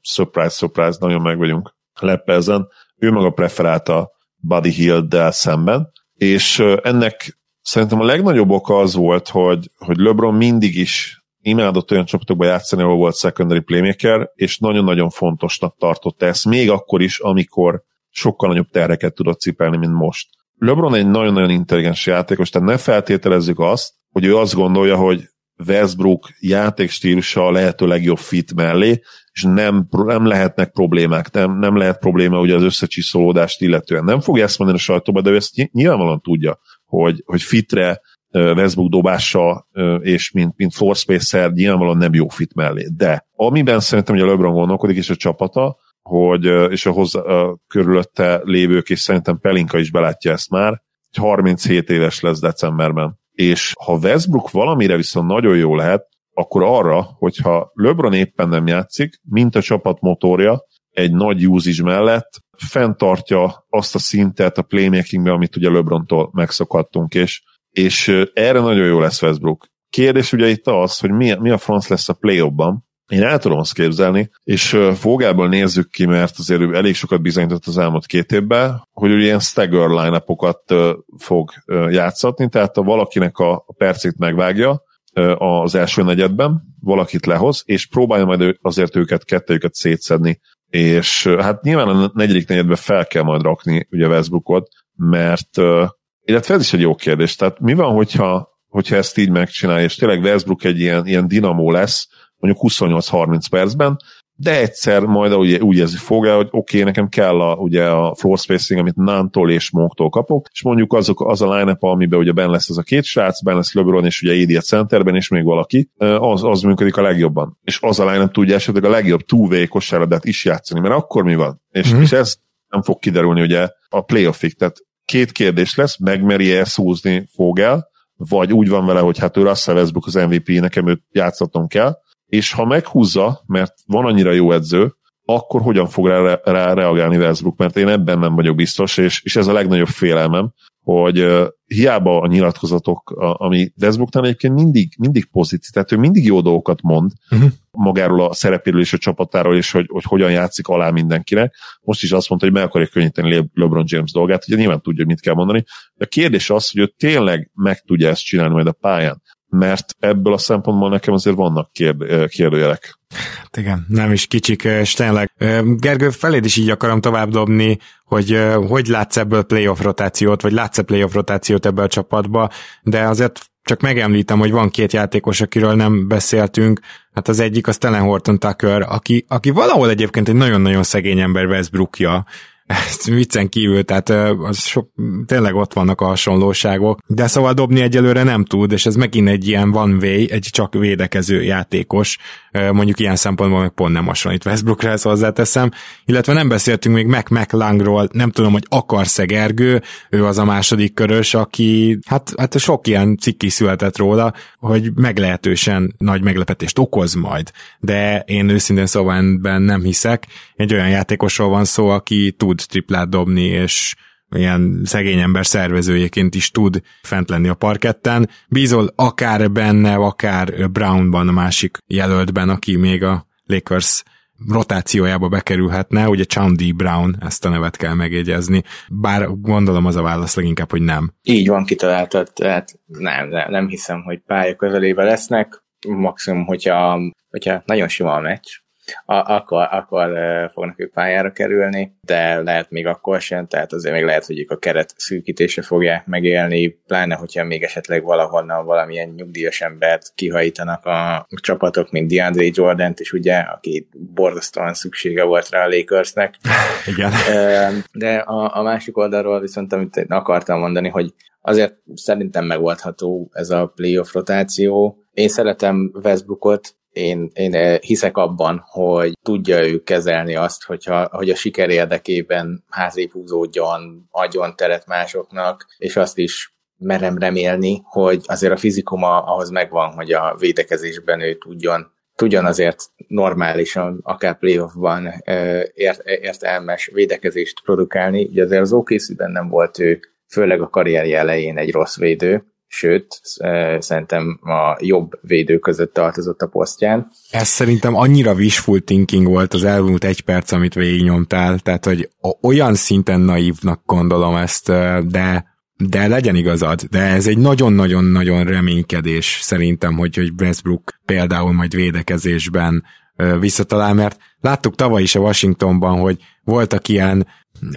B: surprise, surprise, nagyon meg vagyunk leppezen, ő maga preferálta Buddy Hill-del szemben, és ennek szerintem a legnagyobb oka az volt, hogy, hogy LeBron mindig is imádott olyan csapatokba játszani, ahol volt secondary playmaker, és nagyon-nagyon fontosnak tartotta ezt, még akkor is, amikor sokkal nagyobb terreket tudott cipelni, mint most. LeBron egy nagyon-nagyon intelligens játékos, tehát ne feltételezzük azt, hogy ő azt gondolja, hogy Westbrook játékstílusa a lehető legjobb fit mellé, és nem, nem lehetnek problémák, nem, nem lehet probléma ugye az összecsiszolódást illetően. Nem fogja ezt mondani a sajtóba, de ő ezt nyilvánvalóan tudja, hogy, hogy fitre Westbrook dobása és mint, mint floor spacer nyilvánvalóan nem jó fit mellé. De amiben szerintem, hogy a LeBron gondolkodik, és a csapata, hogy, és a, hozzá, a körülötte lévők, és szerintem Pelinka is belátja ezt már, hogy 37 éves lesz decemberben. És ha Westbrook valamire viszont nagyon jó lehet, akkor arra, hogyha LeBron éppen nem játszik, mint a csapat motorja, egy nagy usage mellett fenntartja azt a szintet a playmakingbe, amit ugye LeBrontól megszokhattunk, és, és erre nagyon jó lesz Westbrook. Kérdés ugye itt az, hogy mi, mi a franc lesz a play ban én el tudom azt képzelni, és fogából nézzük ki, mert azért ő elég sokat bizonyított az elmúlt két évben, hogy ugye ilyen stagger line fog játszatni, tehát ha valakinek a percét megvágja, az első negyedben, valakit lehoz, és próbálja majd azért őket, kettőjüket szétszedni. És hát nyilván a negyedik negyedben fel kell majd rakni ugye Westbrookot, mert illetve ez is egy jó kérdés. Tehát mi van, hogyha, hogyha ezt így megcsinálja, és tényleg Westbrook egy ilyen, ilyen dinamó lesz, mondjuk 28-30 percben, de egyszer majd úgy, úgy érzi fogja, hogy oké, okay, nekem kell a, ugye a floor spacing, amit Nántól és Monktól kapok, és mondjuk azok, az a line amiben ugye ben lesz ez a két srác, ben lesz LeBron és ugye Edi a centerben, és még valaki, az, az működik a legjobban. És az a line tudja esetleg a legjobb two-way kosárlabdát is játszani, mert akkor mi van? És, mm-hmm. és ez nem fog kiderülni ugye a playoffig, tehát két kérdés lesz, megmeri e szúzni Fogel, vagy úgy van vele, hogy hát ő Russell Westbrook az MVP, nekem őt játszatnom kell, és ha meghúzza, mert van annyira jó edző, akkor hogyan fog rá, rá reagálni Westbrook, mert én ebben nem vagyok biztos, és, és ez a legnagyobb félelmem, hogy uh, hiába a nyilatkozatok, a, ami Westbrooknál egyébként mindig, mindig pozitív, tehát ő mindig jó dolgokat mond uh-huh. magáról a szerepéről és a csapatáról, és hogy, hogy hogyan játszik alá mindenkinek. Most is azt mondta, hogy meg akarja könnyíteni LeBron James dolgát, ugye nyilván tudja, hogy mit kell mondani. De a kérdés az, hogy ő tényleg meg tudja ezt csinálni majd a pályán mert ebből a szempontból nekem azért vannak kérd, kérdőjelek.
A: Hát igen, nem is kicsik, és tényleg. Gergő, feléd is így akarom tovább dobni, hogy hogy látsz ebből playoff rotációt, vagy látsz-e playoff rotációt ebből a csapatba, de azért csak megemlítem, hogy van két játékos, akiről nem beszéltünk, hát az egyik az Telen Horton Tucker, aki, aki valahol egyébként egy nagyon-nagyon szegény ember Westbrookja, viccen kívül, tehát az sok, tényleg ott vannak a hasonlóságok, de szóval dobni egyelőre nem tud, és ez megint egy ilyen one way, egy csak védekező játékos, mondjuk ilyen szempontból meg pont nem hasonlít Westbrookra, ezt hozzáteszem, illetve nem beszéltünk még Mac McLangról, nem tudom, hogy akarsz-e Gergő, ő az a második körös, aki, hát, hát sok ilyen cikki született róla, hogy meglehetősen nagy meglepetést okoz majd, de én őszintén szóval nem hiszek, egy olyan játékosról van szó, aki tud triplát dobni, és ilyen szegény ember szervezőjeként is tud fent lenni a parketten. Bízol akár benne, akár Brownban, a másik jelöltben, aki még a Lakers rotációjába bekerülhetne, ugye Chaundi Brown, ezt a nevet kell megjegyezni, bár gondolom az a válasz leginkább, hogy nem.
C: Így van kitaláltad, tehát nem, nem, nem hiszem, hogy pálya közelébe lesznek, maximum, hogyha, hogyha nagyon sima a meccs, a, akkor, akkor fognak ők pályára kerülni, de lehet még akkor sem, tehát azért még lehet, hogy ők a keret szűkítése fogják megélni, pláne, hogyha még esetleg valahonnan valamilyen nyugdíjas embert kihajítanak a csapatok, mint DeAndre Jordan-t is ugye, aki borzasztóan szüksége volt rá a Lakersnek.
A: Igen.
C: De a, a másik oldalról viszont, amit akartam mondani, hogy azért szerintem megoldható ez a playoff rotáció. Én szeretem Westbrookot, én, én hiszek abban, hogy tudja ő kezelni azt, hogyha, hogy a siker érdekében házrébb húzódjon, adjon teret másoknak, és azt is merem remélni, hogy azért a fizikuma ahhoz megvan, hogy a védekezésben ő tudjon tudjon azért normálisan, akár playoffban ért, értelmes védekezést produkálni. Ugye azért az OKC-ben nem volt ő, főleg a karrierje elején egy rossz védő, sőt, szerintem a jobb védő között tartozott a posztján.
A: Ez szerintem annyira wishful thinking volt az elmúlt egy perc, amit végignyomtál, tehát hogy olyan szinten naívnak gondolom ezt, de de legyen igazad, de ez egy nagyon-nagyon-nagyon reménykedés szerintem, hogy, hogy Westbrook például majd védekezésben visszatalál, mert láttuk tavaly is a Washingtonban, hogy voltak ilyen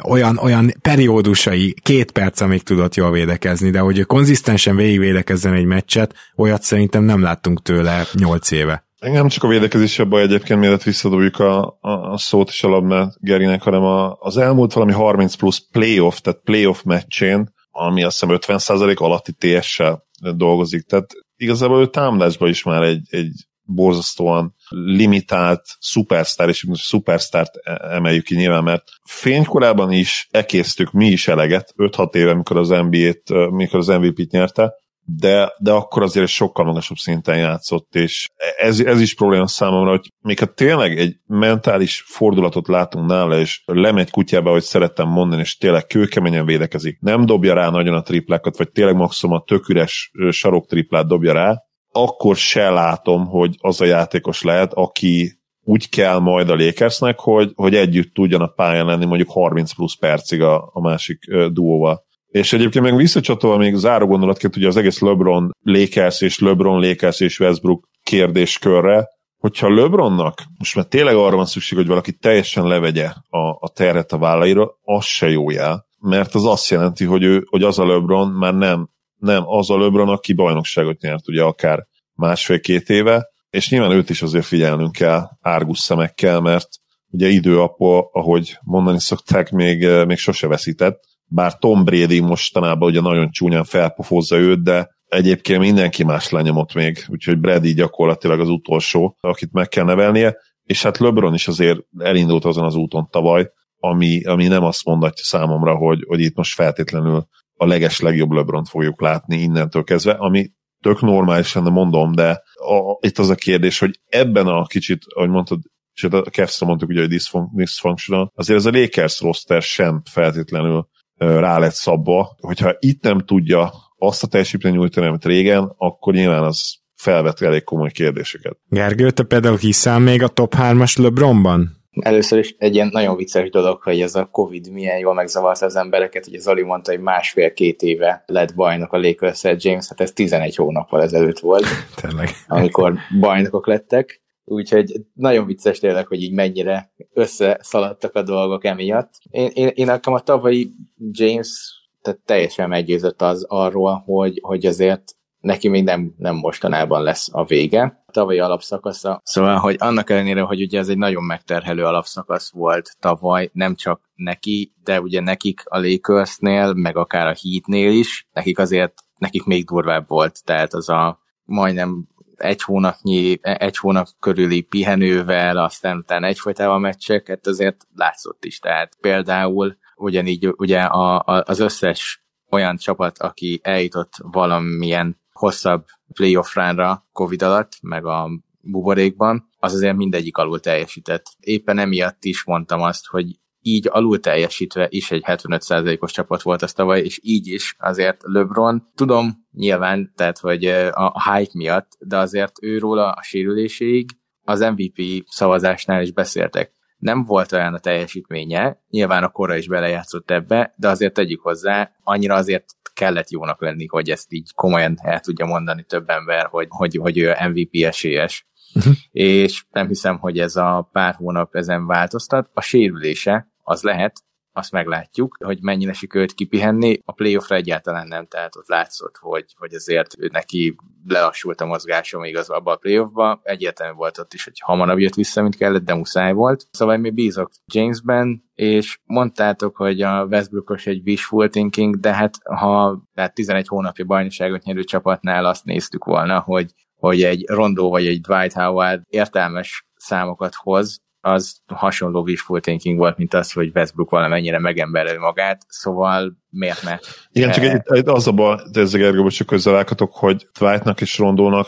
A: olyan, olyan periódusai, két perc, amíg tudott jól védekezni, de hogy konzisztensen végigvédekezzen egy meccset, olyat szerintem nem láttunk tőle nyolc éve.
B: Nem csak a védekezés a baj egyébként, mielőtt visszadobjuk a, a, a szót és a labdát Gerinek, hanem a, az elmúlt valami 30 plusz playoff, tehát playoff meccsén, ami azt hiszem 50% alatti TS-sel dolgozik, tehát igazából ő támadásban is már egy, egy borzasztóan limitált szupersztár, és szupersztárt e- emeljük ki nyilván, mert fénykorában is ekésztük mi is eleget, 5-6 éve, amikor az NBA-t, mikor az MVP-t nyerte, de, de akkor azért sokkal magasabb szinten játszott, és ez, ez is probléma számomra, hogy még ha tényleg egy mentális fordulatot látunk nála, és lemegy kutyába, hogy szerettem mondani, és tényleg kőkeményen védekezik, nem dobja rá nagyon a triplákat, vagy tényleg maximum a tök sarok triplát dobja rá, akkor se látom, hogy az a játékos lehet, aki úgy kell majd a Lakersnek, hogy, hogy együtt tudjon a pályán lenni mondjuk 30 plusz percig a, a másik duóval. És egyébként meg visszacsatolva még záró gondolatként ugye az egész LeBron Lakers és LeBron Lakers és Westbrook kérdéskörre, hogyha LeBronnak most már tényleg arra van szükség, hogy valaki teljesen levegye a, a terhet a vállaira, az se jó jel. Mert az azt jelenti, hogy, ő, hogy az a LeBron már nem nem az a LeBron, aki bajnokságot nyert ugye akár másfél-két éve, és nyilván őt is azért figyelnünk kell árgus szemekkel, mert ugye időapa, ahogy mondani szokták, még, még sose veszített, bár Tom Brady mostanában ugye nagyon csúnyán felpofozza őt, de egyébként mindenki más lenyomott még, úgyhogy Brady gyakorlatilag az utolsó, akit meg kell nevelnie, és hát LeBron is azért elindult azon az úton tavaly, ami, ami nem azt mondatja számomra, hogy, hogy itt most feltétlenül a leges legjobb lebron fogjuk látni innentől kezdve, ami tök normális lenne, mondom, de a, itt az a kérdés, hogy ebben a kicsit, ahogy mondtad, és a Kevstra mondtuk ugye, hogy dysfunctional, azért ez a Lakers roster sem feltétlenül rá lett szabva, hogyha itt nem tudja azt a teljesítményt nyújtani, amit régen, akkor nyilván az felvet elég komoly kérdéseket.
A: Gergő, te például hiszel még a top 3-as LeBronban?
C: Először is egy ilyen nagyon vicces dolog, hogy ez a Covid milyen jól megzavarta az embereket. Ugye Zoli mondta, hogy másfél-két éve lett bajnok a lakers James, hát ez 11 hónappal ezelőtt volt,
A: Tényleg.
C: amikor bajnokok lettek. Úgyhogy nagyon vicces tényleg, hogy így mennyire összeszaladtak a dolgok emiatt. Én, én, én nekem a tavalyi James tehát teljesen meggyőzött az arról, hogy, hogy azért neki még nem, nem mostanában lesz a vége. A tavalyi alapszakasza. Szóval, hogy annak ellenére, hogy ugye ez egy nagyon megterhelő alapszakasz volt tavaly, nem csak neki, de ugye nekik a Lakersnél, meg akár a Heatnél is, nekik azért, nekik még durvább volt, tehát az a majdnem egy hónapnyi, egy hónap körüli pihenővel, aztán utána egyfolytában meccseket azért látszott is. Tehát például ugyanígy ugye a, a, az összes olyan csapat, aki eljutott valamilyen hosszabb playoff ránra Covid alatt, meg a buborékban, az azért mindegyik alul teljesített. Éppen emiatt is mondtam azt, hogy így alul teljesítve is egy 75%-os csapat volt az tavaly, és így is azért LeBron, tudom nyilván, tehát hogy a hype miatt, de azért őról a sérüléséig az MVP szavazásnál is beszéltek. Nem volt olyan a teljesítménye, nyilván a korra is belejátszott ebbe, de azért tegyük hozzá, annyira azért kellett jónak lenni, hogy ezt így komolyan el tudja mondani több ember, hogy, hogy, hogy ő MVP esélyes. Uh-huh. És nem hiszem, hogy ez a pár hónap ezen változtat. A sérülése az lehet, azt meglátjuk, hogy mennyire sikerült kipihenni. A playoffra egyáltalán nem, tehát ott látszott, hogy, hogy azért neki lelassult a mozgása még az abban a playoffba. Egyértelmű volt ott is, hogy hamarabb jött vissza, mint kellett, de muszáj volt. Szóval mi bízok Jamesben, és mondtátok, hogy a Westbrookos egy wishful thinking, de hát ha tehát 11 hónapja bajnokságot nyerő csapatnál azt néztük volna, hogy hogy egy Rondó vagy egy Dwight Howard értelmes számokat hoz, az hasonló wishful thinking volt, mint az, hogy Westbrook valamennyire megembereli magát, szóval miért ne?
B: Igen, csak egy, egy az a baj, ezzel Gergő, csak közzelállhatok, hogy Dwightnak és Rondónak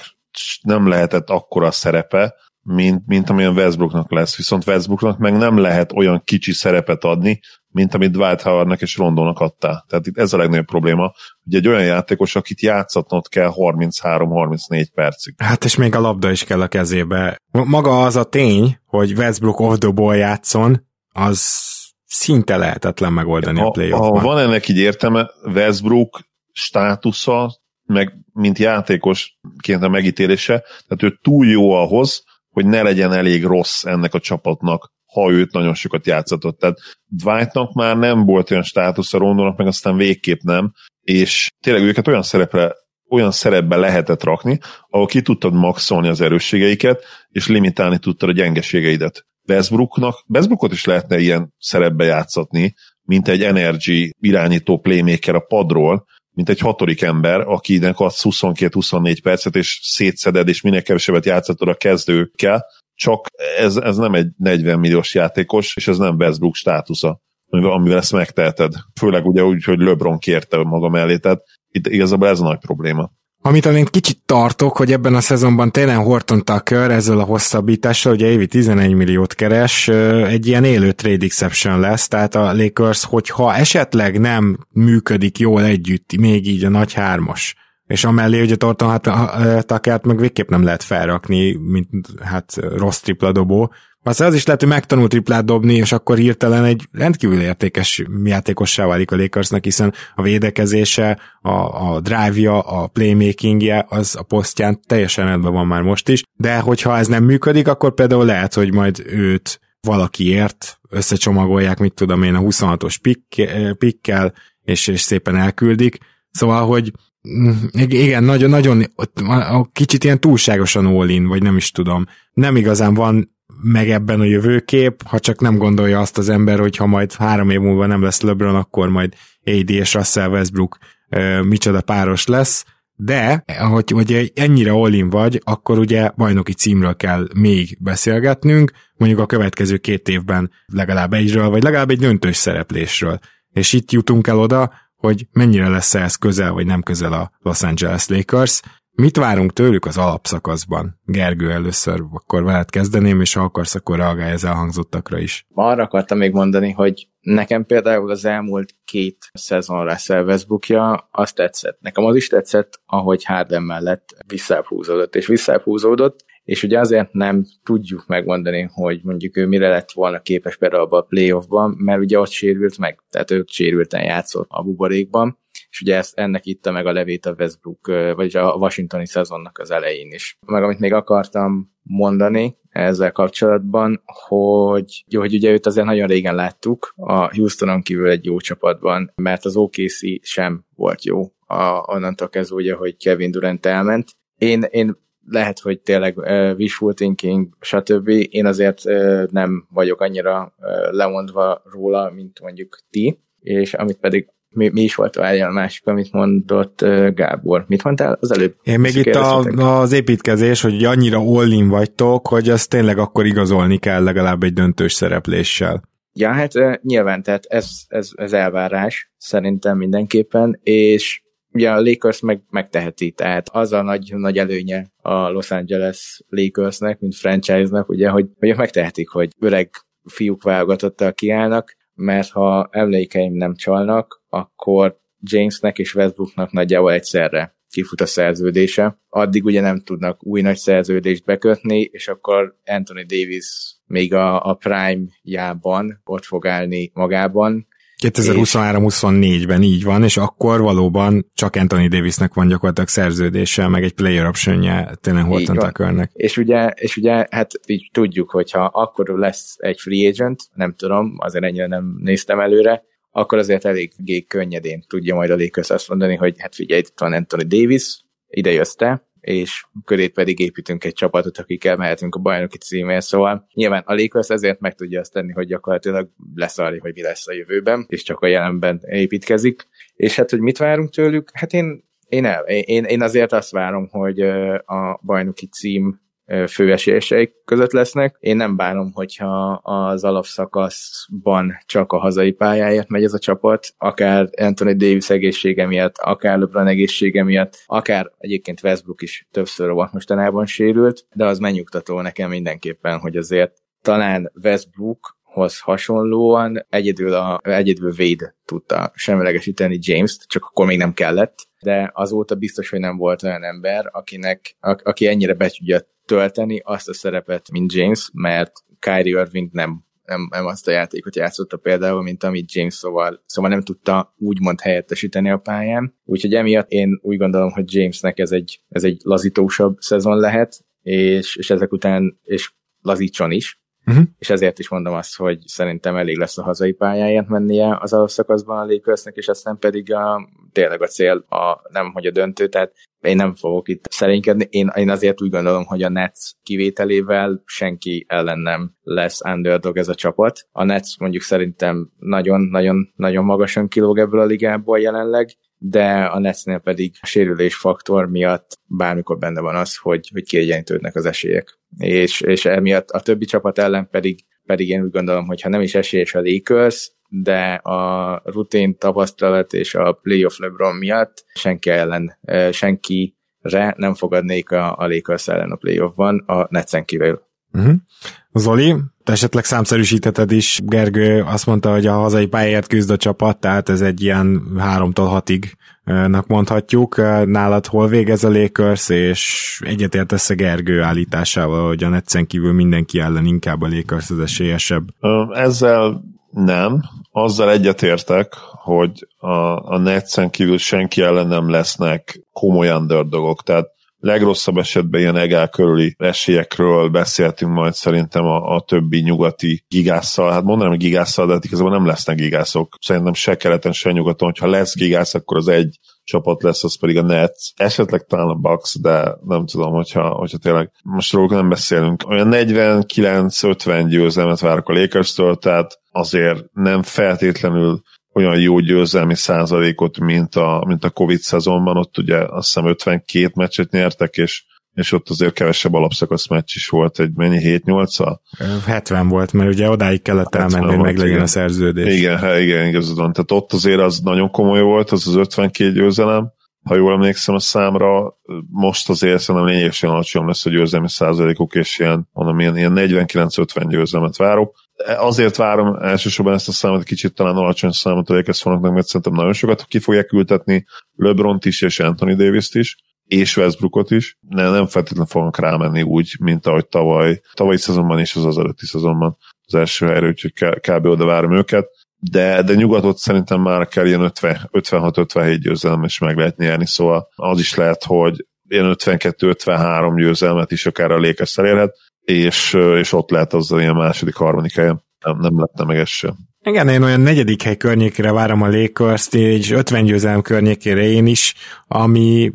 B: nem lehetett akkora szerepe, mint, mint amilyen Westbrooknak lesz. Viszont Westbrooknak meg nem lehet olyan kicsi szerepet adni, mint amit Dwight Howardnak és Rondónak adta. Tehát itt ez a legnagyobb probléma, hogy egy olyan játékos, akit játszatnod kell 33-34 percig.
A: Hát és még a labda is kell a kezébe. Maga az a tény, hogy Westbrook off játszon, az szinte lehetetlen megoldani a, a play
B: Ha van ennek így értelme, Westbrook státusza, meg mint játékosként a megítélése, tehát ő túl jó ahhoz, hogy ne legyen elég rossz ennek a csapatnak, ha őt nagyon sokat játszatott. Tehát Dwightnak már nem volt olyan státusz a Rondónak, meg aztán végképp nem, és tényleg őket olyan szerepre olyan szerepbe lehetett rakni, ahol ki tudtad maxolni az erősségeiket, és limitálni tudtad a gyengeségeidet. Westbrooknak, Westbrookot is lehetne ilyen szerepbe játszatni, mint egy energy irányító playmaker a padról, mint egy hatodik ember, akinek adsz 22-24 percet, és szétszeded, és minél kevesebbet játszatod a kezdőkkel, csak ez, ez nem egy 40 milliós játékos, és ez nem Westbrook státusza, amivel ezt megteheted. Főleg ugye úgy, hogy LeBron kérte maga mellé, tehát itt igazából ez a nagy probléma.
A: Amit én kicsit tartok, hogy ebben a szezonban tényleg Horton Tucker ezzel a hosszabbítással, ugye évi 11 milliót keres, egy ilyen élő trade exception lesz, tehát a Lakers, hogyha esetleg nem működik jól együtt, még így a nagy hármas, és amellé ugye Torton hát, Takert meg végképp nem lehet felrakni, mint hát rossz tripla dobó. Aztán az is lehet, hogy megtanult triplát dobni, és akkor hirtelen egy rendkívül értékes játékossá válik a Lakersnek, hiszen a védekezése, a, a drive-ja, a playmakingje, az a posztján teljesen rendben van már most is, de hogyha ez nem működik, akkor például lehet, hogy majd őt valakiért összecsomagolják, mit tudom én, a 26-os pick, pikkel, és, és szépen elküldik. Szóval, hogy igen, nagyon, nagyon, kicsit ilyen túlságosan all vagy nem is tudom. Nem igazán van meg ebben a jövőkép, ha csak nem gondolja azt az ember, hogy ha majd három év múlva nem lesz LeBron, akkor majd AD és Russell Westbrook uh, micsoda páros lesz, de, hogy, hogy ennyire all vagy, akkor ugye bajnoki címről kell még beszélgetnünk, mondjuk a következő két évben legalább egyről, vagy legalább egy döntős szereplésről. És itt jutunk el oda, hogy mennyire lesz ez közel vagy nem közel a Los Angeles Lakers. Mit várunk tőlük az alapszakaszban? Gergő, először akkor veled kezdeném, és ha akarsz, akkor reagálj az elhangzottakra is.
C: Arra akartam még mondani, hogy nekem például az elmúlt két szezon Russell azt tetszett. Nekem az is tetszett, ahogy Harden mellett visszahúzódott, és visszahúzódott, és ugye azért nem tudjuk megmondani, hogy mondjuk ő mire lett volna képes például abban a playoffban, mert ugye ott sérült meg, tehát ő sérülten játszott a buborékban, és ugye ezt, ennek itta meg a levét a Westbrook, vagy a washingtoni szezonnak az elején is. Meg amit még akartam mondani ezzel kapcsolatban, hogy, hogy ugye őt azért nagyon régen láttuk a Houstonon kívül egy jó csapatban, mert az OKC sem volt jó a, onnantól kezdve ugye, hogy Kevin Durant elment. Én, én lehet, hogy tényleg uh, wishful thinking, stb. Én azért uh, nem vagyok annyira uh, lemondva róla, mint mondjuk ti, és amit pedig mi, mi is volt a másik, amit mondott uh, Gábor. Mit mondtál az előbb?
A: Én még itt a, az építkezés, hogy annyira all vagytok, hogy ezt tényleg akkor igazolni kell legalább egy döntős szerepléssel.
C: Ja, hát uh, nyilván, tehát ez, ez, ez elvárás szerintem mindenképpen, és ugye a Lakers meg, megteheti, tehát az a nagy, nagy előnye a Los Angeles Lakersnek, mint franchise-nak, ugye, hogy, hogy megtehetik, hogy öreg fiúk válogatottal kiállnak, mert ha emlékeim nem csalnak, akkor Jamesnek és Westbrooknak nagyjából egyszerre kifut a szerződése. Addig ugye nem tudnak új nagy szerződést bekötni, és akkor Anthony Davis még a, a prime-jában ott fog állni magában,
A: 2023-24-ben így van, és akkor valóban csak Anthony Davisnek van gyakorlatilag szerződése, meg egy player optionje tényleg Horton Tuckernek.
C: És ugye, és ugye, hát így tudjuk, hogyha akkor lesz egy free agent, nem tudom, azért ennyire nem néztem előre, akkor azért eléggé könnyedén tudja majd a Lakers azt mondani, hogy hát figyelj, itt van Anthony Davis, ide jössz te, és köré pedig építünk egy csapatot, akikkel mehetünk a bajnoki címért, szóval nyilván a Lakers ezért meg tudja azt tenni, hogy gyakorlatilag leszarja, hogy mi lesz a jövőben, és csak a jelenben építkezik. És hát, hogy mit várunk tőlük? Hát én én, el, én, én azért azt várom, hogy a bajnoki cím főesélyeseik között lesznek. Én nem bánom, hogyha az alapszakaszban csak a hazai pályáért megy ez a csapat, akár Anthony Davis egészsége miatt, akár LeBron egészsége miatt, akár egyébként Westbrook is többször volt mostanában sérült, de az megnyugtató nekem mindenképpen, hogy azért talán Westbrook hoz hasonlóan egyedül, a, egyedül Wade tudta semlegesíteni James-t, csak akkor még nem kellett, de azóta biztos, hogy nem volt olyan ember, akinek, a, aki ennyire be tölteni azt a szerepet, mint James, mert Kyrie Irving nem nem, nem azt a játékot játszotta például, mint amit James szóval, szóval nem tudta úgymond helyettesíteni a pályán. Úgyhogy emiatt én úgy gondolom, hogy Jamesnek ez egy, ez egy lazítósabb szezon lehet, és, és ezek után, és lazítson is, Uh-huh. És ezért is mondom azt, hogy szerintem elég lesz a hazai pályáját mennie az alapszakaszban a Lakersnek, és aztán pedig a, tényleg a cél a, nem, hogy a döntő, tehát én nem fogok itt szerénykedni. Én, én azért úgy gondolom, hogy a Nets kivételével senki ellen nem lesz underdog ez a csapat. A Nets mondjuk szerintem nagyon-nagyon-nagyon magasan kilóg ebből a ligából jelenleg, de a Netsnél pedig a sérülés faktor miatt bármikor benne van az, hogy, hogy kiegyenlítődnek az esélyek. És, és emiatt a többi csapat ellen pedig, pedig én úgy gondolom, hogy ha nem is esélyes a Lakers, de a rutin tapasztalat és a playoff LeBron miatt senki ellen, senkire nem fogadnék a, a Lakers ellen a playoffban, a Netsen kívül. Uh-huh.
A: Zoli, te esetleg számszerűsíteted is, Gergő azt mondta, hogy a hazai pályáért küzd a csapat, tehát ez egy ilyen háromtól hatig nak mondhatjuk. Nálad hol végez a Lakers, és egyetértesz a Gergő állításával, hogy a Netsen kívül mindenki ellen inkább a Lakers az esélyesebb?
B: Ezzel nem. Azzal egyetértek, hogy a, a Netsen kívül senki ellen nem lesznek komoly underdogok, tehát legrosszabb esetben ilyen egál körüli esélyekről beszéltünk majd szerintem a, a többi nyugati gigásszal. Hát mondanám, hogy gigásszal, de hát igazából nem lesznek gigászok. Szerintem se keleten, se nyugaton. Ha lesz gigász, akkor az egy csapat lesz, az pedig a Nets, esetleg talán a Bucks, de nem tudom, hogyha, hogyha tényleg most róluk nem beszélünk. Olyan 49-50 győzelmet várok a Lakers-től, tehát azért nem feltétlenül olyan jó győzelmi százalékot, mint a, mint a Covid szezonban, ott ugye azt hiszem 52 meccset nyertek, és és ott azért kevesebb alapszakasz meccs is volt, egy mennyi 7-8-al?
A: 70 volt, mert ugye odáig kellett elmenni, hogy meg legyen a szerződés.
B: Igen, hát igen, igazad van. Tehát ott azért az nagyon komoly volt, az az 52 győzelem, ha jól emlékszem a számra, most azért szerintem lényegesen alacsony lesz a győzelmi százalékok, és ilyen, mondom, ilyen, ilyen 49-50 győzelmet várok. Azért várom elsősorban ezt a számot, kicsit talán alacsony számot a Lakers mert szerintem nagyon sokat ki fogják ültetni LeBron-t is, és Anthony Davis-t is és Westbrookot is. Ne, nem feltétlenül fognak rámenni úgy, mint ahogy tavaly, tavalyi szezonban és az az előtti szezonban az első helyre, úgyhogy kb. oda várom őket. De, de nyugatot szerintem már kell ilyen 56-57 győzelem is meg lehet nyerni, szóval az is lehet, hogy ilyen 52-53 győzelmet is akár a Lakers elérhet, és, és ott lehet az ilyen második, harmadik helyen. Nem, nem lett meg ez sem.
A: Igen, én olyan negyedik hely környékére várom a Lakers-t, és 50 győzelem környékére én is, ami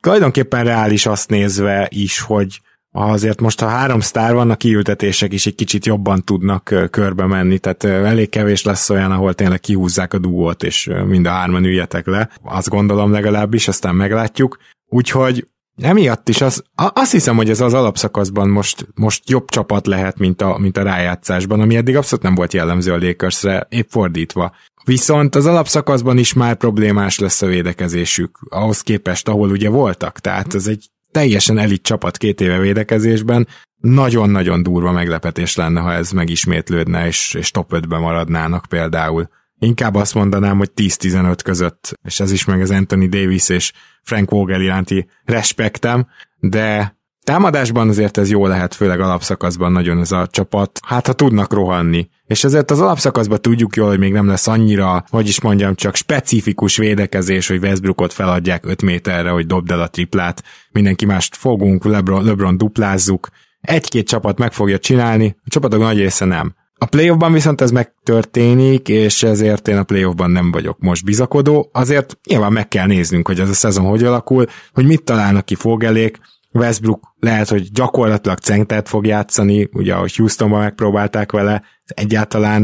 A: tulajdonképpen reális azt nézve is, hogy azért most ha három sztár van, a kiültetések is egy kicsit jobban tudnak körbe menni, tehát elég kevés lesz olyan, ahol tényleg kihúzzák a dúót, és mind a hárman üljetek le. Azt gondolom legalábbis, aztán meglátjuk. Úgyhogy emiatt is az, azt hiszem, hogy ez az alapszakaszban most, most jobb csapat lehet, mint a, mint a rájátszásban, ami eddig abszolút nem volt jellemző a Lakersre, épp fordítva. Viszont az alapszakaszban is már problémás lesz a védekezésük, ahhoz képest, ahol ugye voltak, tehát ez egy teljesen elit csapat két éve védekezésben, nagyon-nagyon durva meglepetés lenne, ha ez megismétlődne, és, és top 5-ben maradnának például. Inkább azt mondanám, hogy 10-15 között, és ez is meg az Anthony Davis és Frank Vogel iránti respektem, de támadásban azért ez jó lehet, főleg alapszakaszban nagyon ez a csapat, hát ha tudnak rohanni. És ezért az alapszakaszban tudjuk jól, hogy még nem lesz annyira, hogy is mondjam, csak specifikus védekezés, hogy Westbrookot feladják 5 méterre, hogy dobd el a triplát, mindenki mást fogunk, LeBron, LeBron duplázzuk, egy-két csapat meg fogja csinálni, a csapatok nagy része nem. A playoffban viszont ez megtörténik, és ezért én a playoffban nem vagyok most bizakodó, azért nyilván meg kell néznünk, hogy ez a szezon hogy alakul, hogy mit találnak ki fogelék, Westbrook lehet, hogy gyakorlatilag centert fog játszani, ugye a Houstonban megpróbálták vele, egyáltalán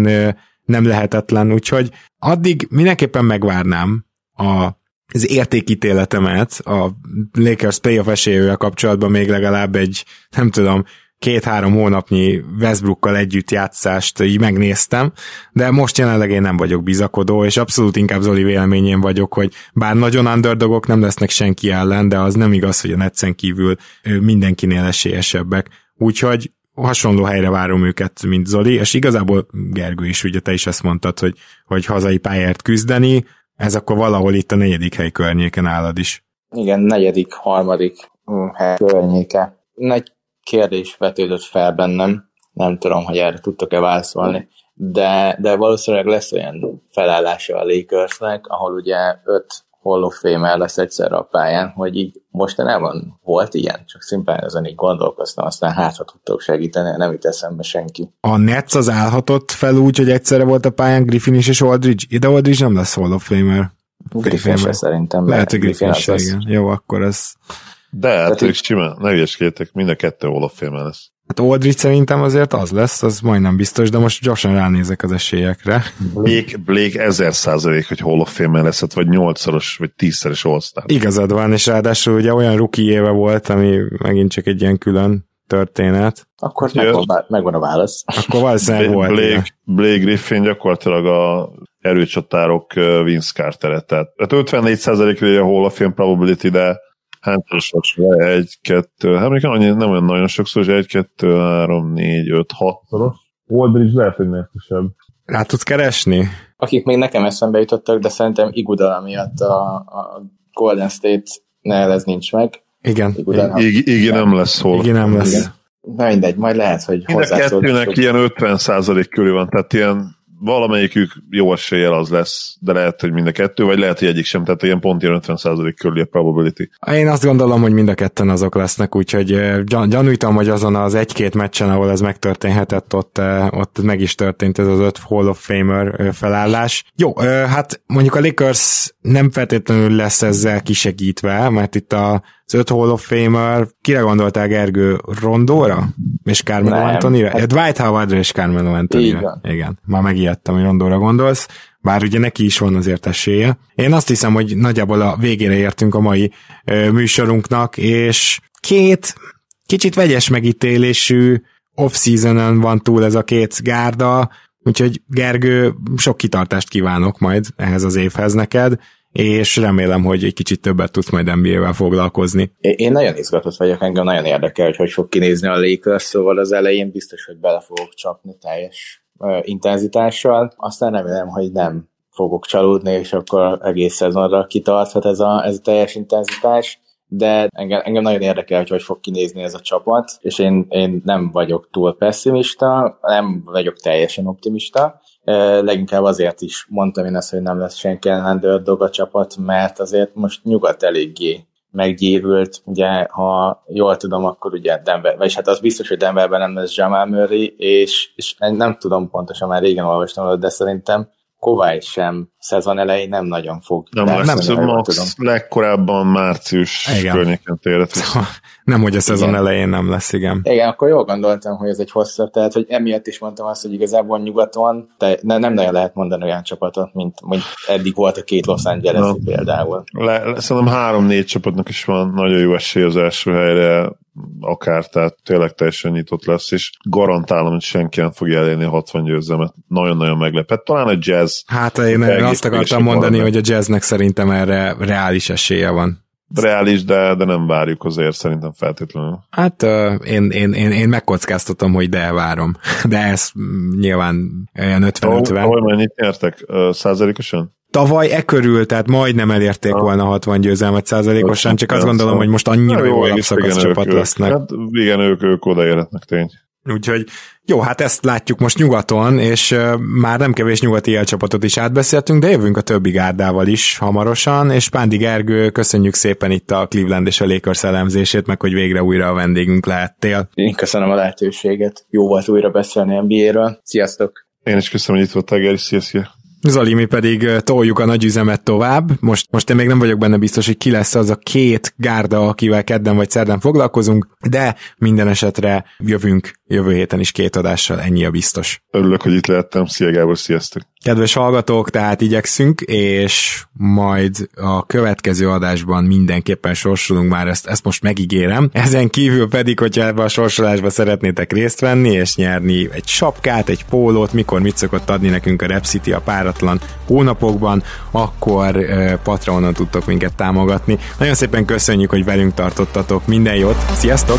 A: nem lehetetlen, úgyhogy addig mindenképpen megvárnám a, az értékítéletemet a Lakers playoff esélyével kapcsolatban még legalább egy, nem tudom, két-három hónapnyi Westbrookkal együtt játszást így megnéztem, de most jelenleg én nem vagyok bizakodó, és abszolút inkább Zoli véleményén vagyok, hogy bár nagyon underdogok nem lesznek senki ellen, de az nem igaz, hogy a Netsen kívül mindenkinél esélyesebbek. Úgyhogy hasonló helyre várom őket, mint Zoli, és igazából Gergő is, ugye te is ezt mondtad, hogy, hogy hazai pályárt küzdeni, ez akkor valahol itt a negyedik hely környéken állad is.
C: Igen, negyedik, harmadik mm, hely környéke. Nagy kérdés vetődött fel bennem, nem tudom, hogy erre tudtok-e válaszolni, de, de valószínűleg lesz olyan felállása a Lakersnek, ahol ugye öt Hall of Fame lesz egyszerre a pályán, hogy így mostanában volt ilyen, csak szimplán ezen így gondolkoztam, aztán hát, ha tudtok segíteni, nem itt eszembe senki.
A: A Nets az állhatott fel úgy, hogy egyszerre volt a pályán Griffin is és Aldridge? Ide Aldridge nem lesz Hall of Famer.
C: Griffin se szerintem.
A: Lehet, hogy Griffin se, igen. Jó, akkor ez
B: de hát ők simán, ne ügyeskétek, mind a kettő Fame lesz.
A: Hát Aldrich szerintem azért az lesz, az majdnem biztos, de most gyorsan ránézek az esélyekre.
B: Blake, Blake ezer százalék, hogy Hall of Fame lesz, hát vagy nyolcszoros, vagy tízszeres all -Star.
A: Igazad van, és ráadásul ugye olyan rookie éve volt, ami megint csak egy ilyen külön történet.
C: Akkor megvan, megvan a válasz.
A: Akkor valószínűleg
B: Blake,
A: volt.
B: Blake, Blake Griffin gyakorlatilag a erőcsatárok Vince Carter-et. Tehát 54% a Hall of Fame probability, de sokszor? Egy, kettő, hát még annyi, nem olyan nagyon sokszor, hogy egy, kettő, három, négy, öt, hat szoros. Waldridge lehet, hogy nehezesebb.
A: Rá tudsz keresni?
C: Akik még nekem eszembe jutottak, de szerintem Igudala miatt a, a Golden State ne ez nincs meg.
A: Igen.
C: Iguodala-
B: Igi nem lesz hol.
A: Igen, nem lesz.
C: Igen. Na mindegy, majd lehet, hogy
B: Mind a kettőnek ilyen 50% körül van, tehát ilyen valamelyikük jó eséllyel az lesz, de lehet, hogy mind a kettő, vagy lehet, hogy egyik sem, tehát ilyen pont ilyen 50 körüli a probability.
A: Én azt gondolom, hogy mind a ketten azok lesznek, úgyhogy gyan- gyanújtam, hogy azon az egy-két meccsen, ahol ez megtörténhetett, ott, ott meg is történt ez az öt Hall of Famer felállás. Jó, hát mondjuk a Lakers nem feltétlenül lesz ezzel kisegítve, mert itt a az öt Hall of Famer, kire gondoltál Gergő? Rondóra? És Carmelo Antonira?
C: hát-.
A: Dwight Howardra és Carmelo Antonira.
C: van.
A: Igen, már megijedtem, hogy Rondóra gondolsz bár ugye neki is van azért esélye. Én azt hiszem, hogy nagyjából a végére értünk a mai ö, műsorunknak, és két kicsit vegyes megítélésű off-seasonen van túl ez a két gárda, úgyhogy Gergő, sok kitartást kívánok majd ehhez az évhez neked, és remélem, hogy egy kicsit többet tudsz majd NBA-vel foglalkozni.
C: Én nagyon izgatott vagyok, engem nagyon érdekel, hogy hogy fog kinézni a Lakers, szóval az elején biztos, hogy bele fogok csapni teljes ö, intenzitással, aztán remélem, hogy nem fogok csalódni, és akkor egész szezonra kitarthat ez a, ez a teljes intenzitás, de engem, engem nagyon érdekel, hogy hogy fog kinézni ez a csapat, és én, én nem vagyok túl pessimista, nem vagyok teljesen optimista, leginkább azért is mondtam én ezt, hogy nem lesz senki underdog a csapat, mert azért most nyugat eléggé meggyévült, ugye, ha jól tudom, akkor ugye Denver, vagyis hát az biztos, hogy Denverben nem lesz Jamal Murray, és, és nem tudom pontosan, már régen olvastam, de szerintem Kovály sem szezon elején nem nagyon fog.
B: Nem
C: játszani,
B: lesz,
C: ha jól
B: max
C: tudom.
B: legkorábban március
A: Igen.
B: környéken térhet vissza.
A: Nem, hogy a szezon
C: Igen.
A: elején nem lesz, igen.
C: Igen, akkor jól gondoltam, hogy ez egy hosszabb, tehát hogy emiatt is mondtam azt, hogy igazából nyugaton te, ne, nem nagyon lehet mondani olyan csapatot, mint, mint eddig volt a két Los Angeles például.
B: Le, le, szerintem három-négy csapatnak is van nagyon jó esély az első helyre, akár, tehát tényleg teljesen nyitott lesz, és garantálom, hogy senki nem fogja elérni a 60 győzelmet. Nagyon-nagyon meglepett. Talán a jazz
A: Hát én
B: Egész
A: azt akartam mondani,
B: valami.
A: hogy a jazznek szerintem erre reális esélye van.
B: reális, de, de nem várjuk azért szerintem feltétlenül.
A: Hát uh, én, én, én, én megkockáztatom, hogy de várom. De ez nyilván olyan 50-50.
B: Ahol mennyit nyertek? Százalékosan?
A: Tavaly e körül, tehát majdnem elérték ha. volna 60 győzelmet százalékosan, csak azt gondolom, hogy most annyira jó alapszakasz csapat lesznek.
B: Hát igen, ők, ők odaérhetnek tény.
A: Úgyhogy jó, hát ezt látjuk most nyugaton, és már nem kevés nyugati elcsapatot is átbeszéltünk, de jövünk a többi gárdával is hamarosan, és Pándi Gergő, köszönjük szépen itt a Cleveland és a Lakers elemzését, meg hogy végre újra a vendégünk lehettél.
C: Én köszönöm a lehetőséget, jó volt újra beszélni NBA-ről. Sziasztok!
B: Én is köszönöm, hogy itt voltál, Geri, sziasztok!
A: Zali, mi pedig toljuk a nagy üzemet tovább. Most, most én még nem vagyok benne biztos, hogy ki lesz az a két gárda, akivel kedden vagy szerdán foglalkozunk, de minden esetre jövünk jövő héten is két adással, ennyi a biztos.
B: Örülök, hogy itt lehettem. Szia Gábor, sziasztok!
A: Kedves hallgatók, tehát igyekszünk, és majd a következő adásban mindenképpen sorsolunk már, ezt, ezt most megígérem. Ezen kívül pedig, hogyha ebbe a sorsolásba szeretnétek részt venni, és nyerni egy sapkát, egy pólót, mikor mit szokott adni nekünk a Rep City a páratlan hónapokban, akkor uh, Patreonon tudtok minket támogatni. Nagyon szépen köszönjük, hogy velünk tartottatok. Minden jót, sziasztok!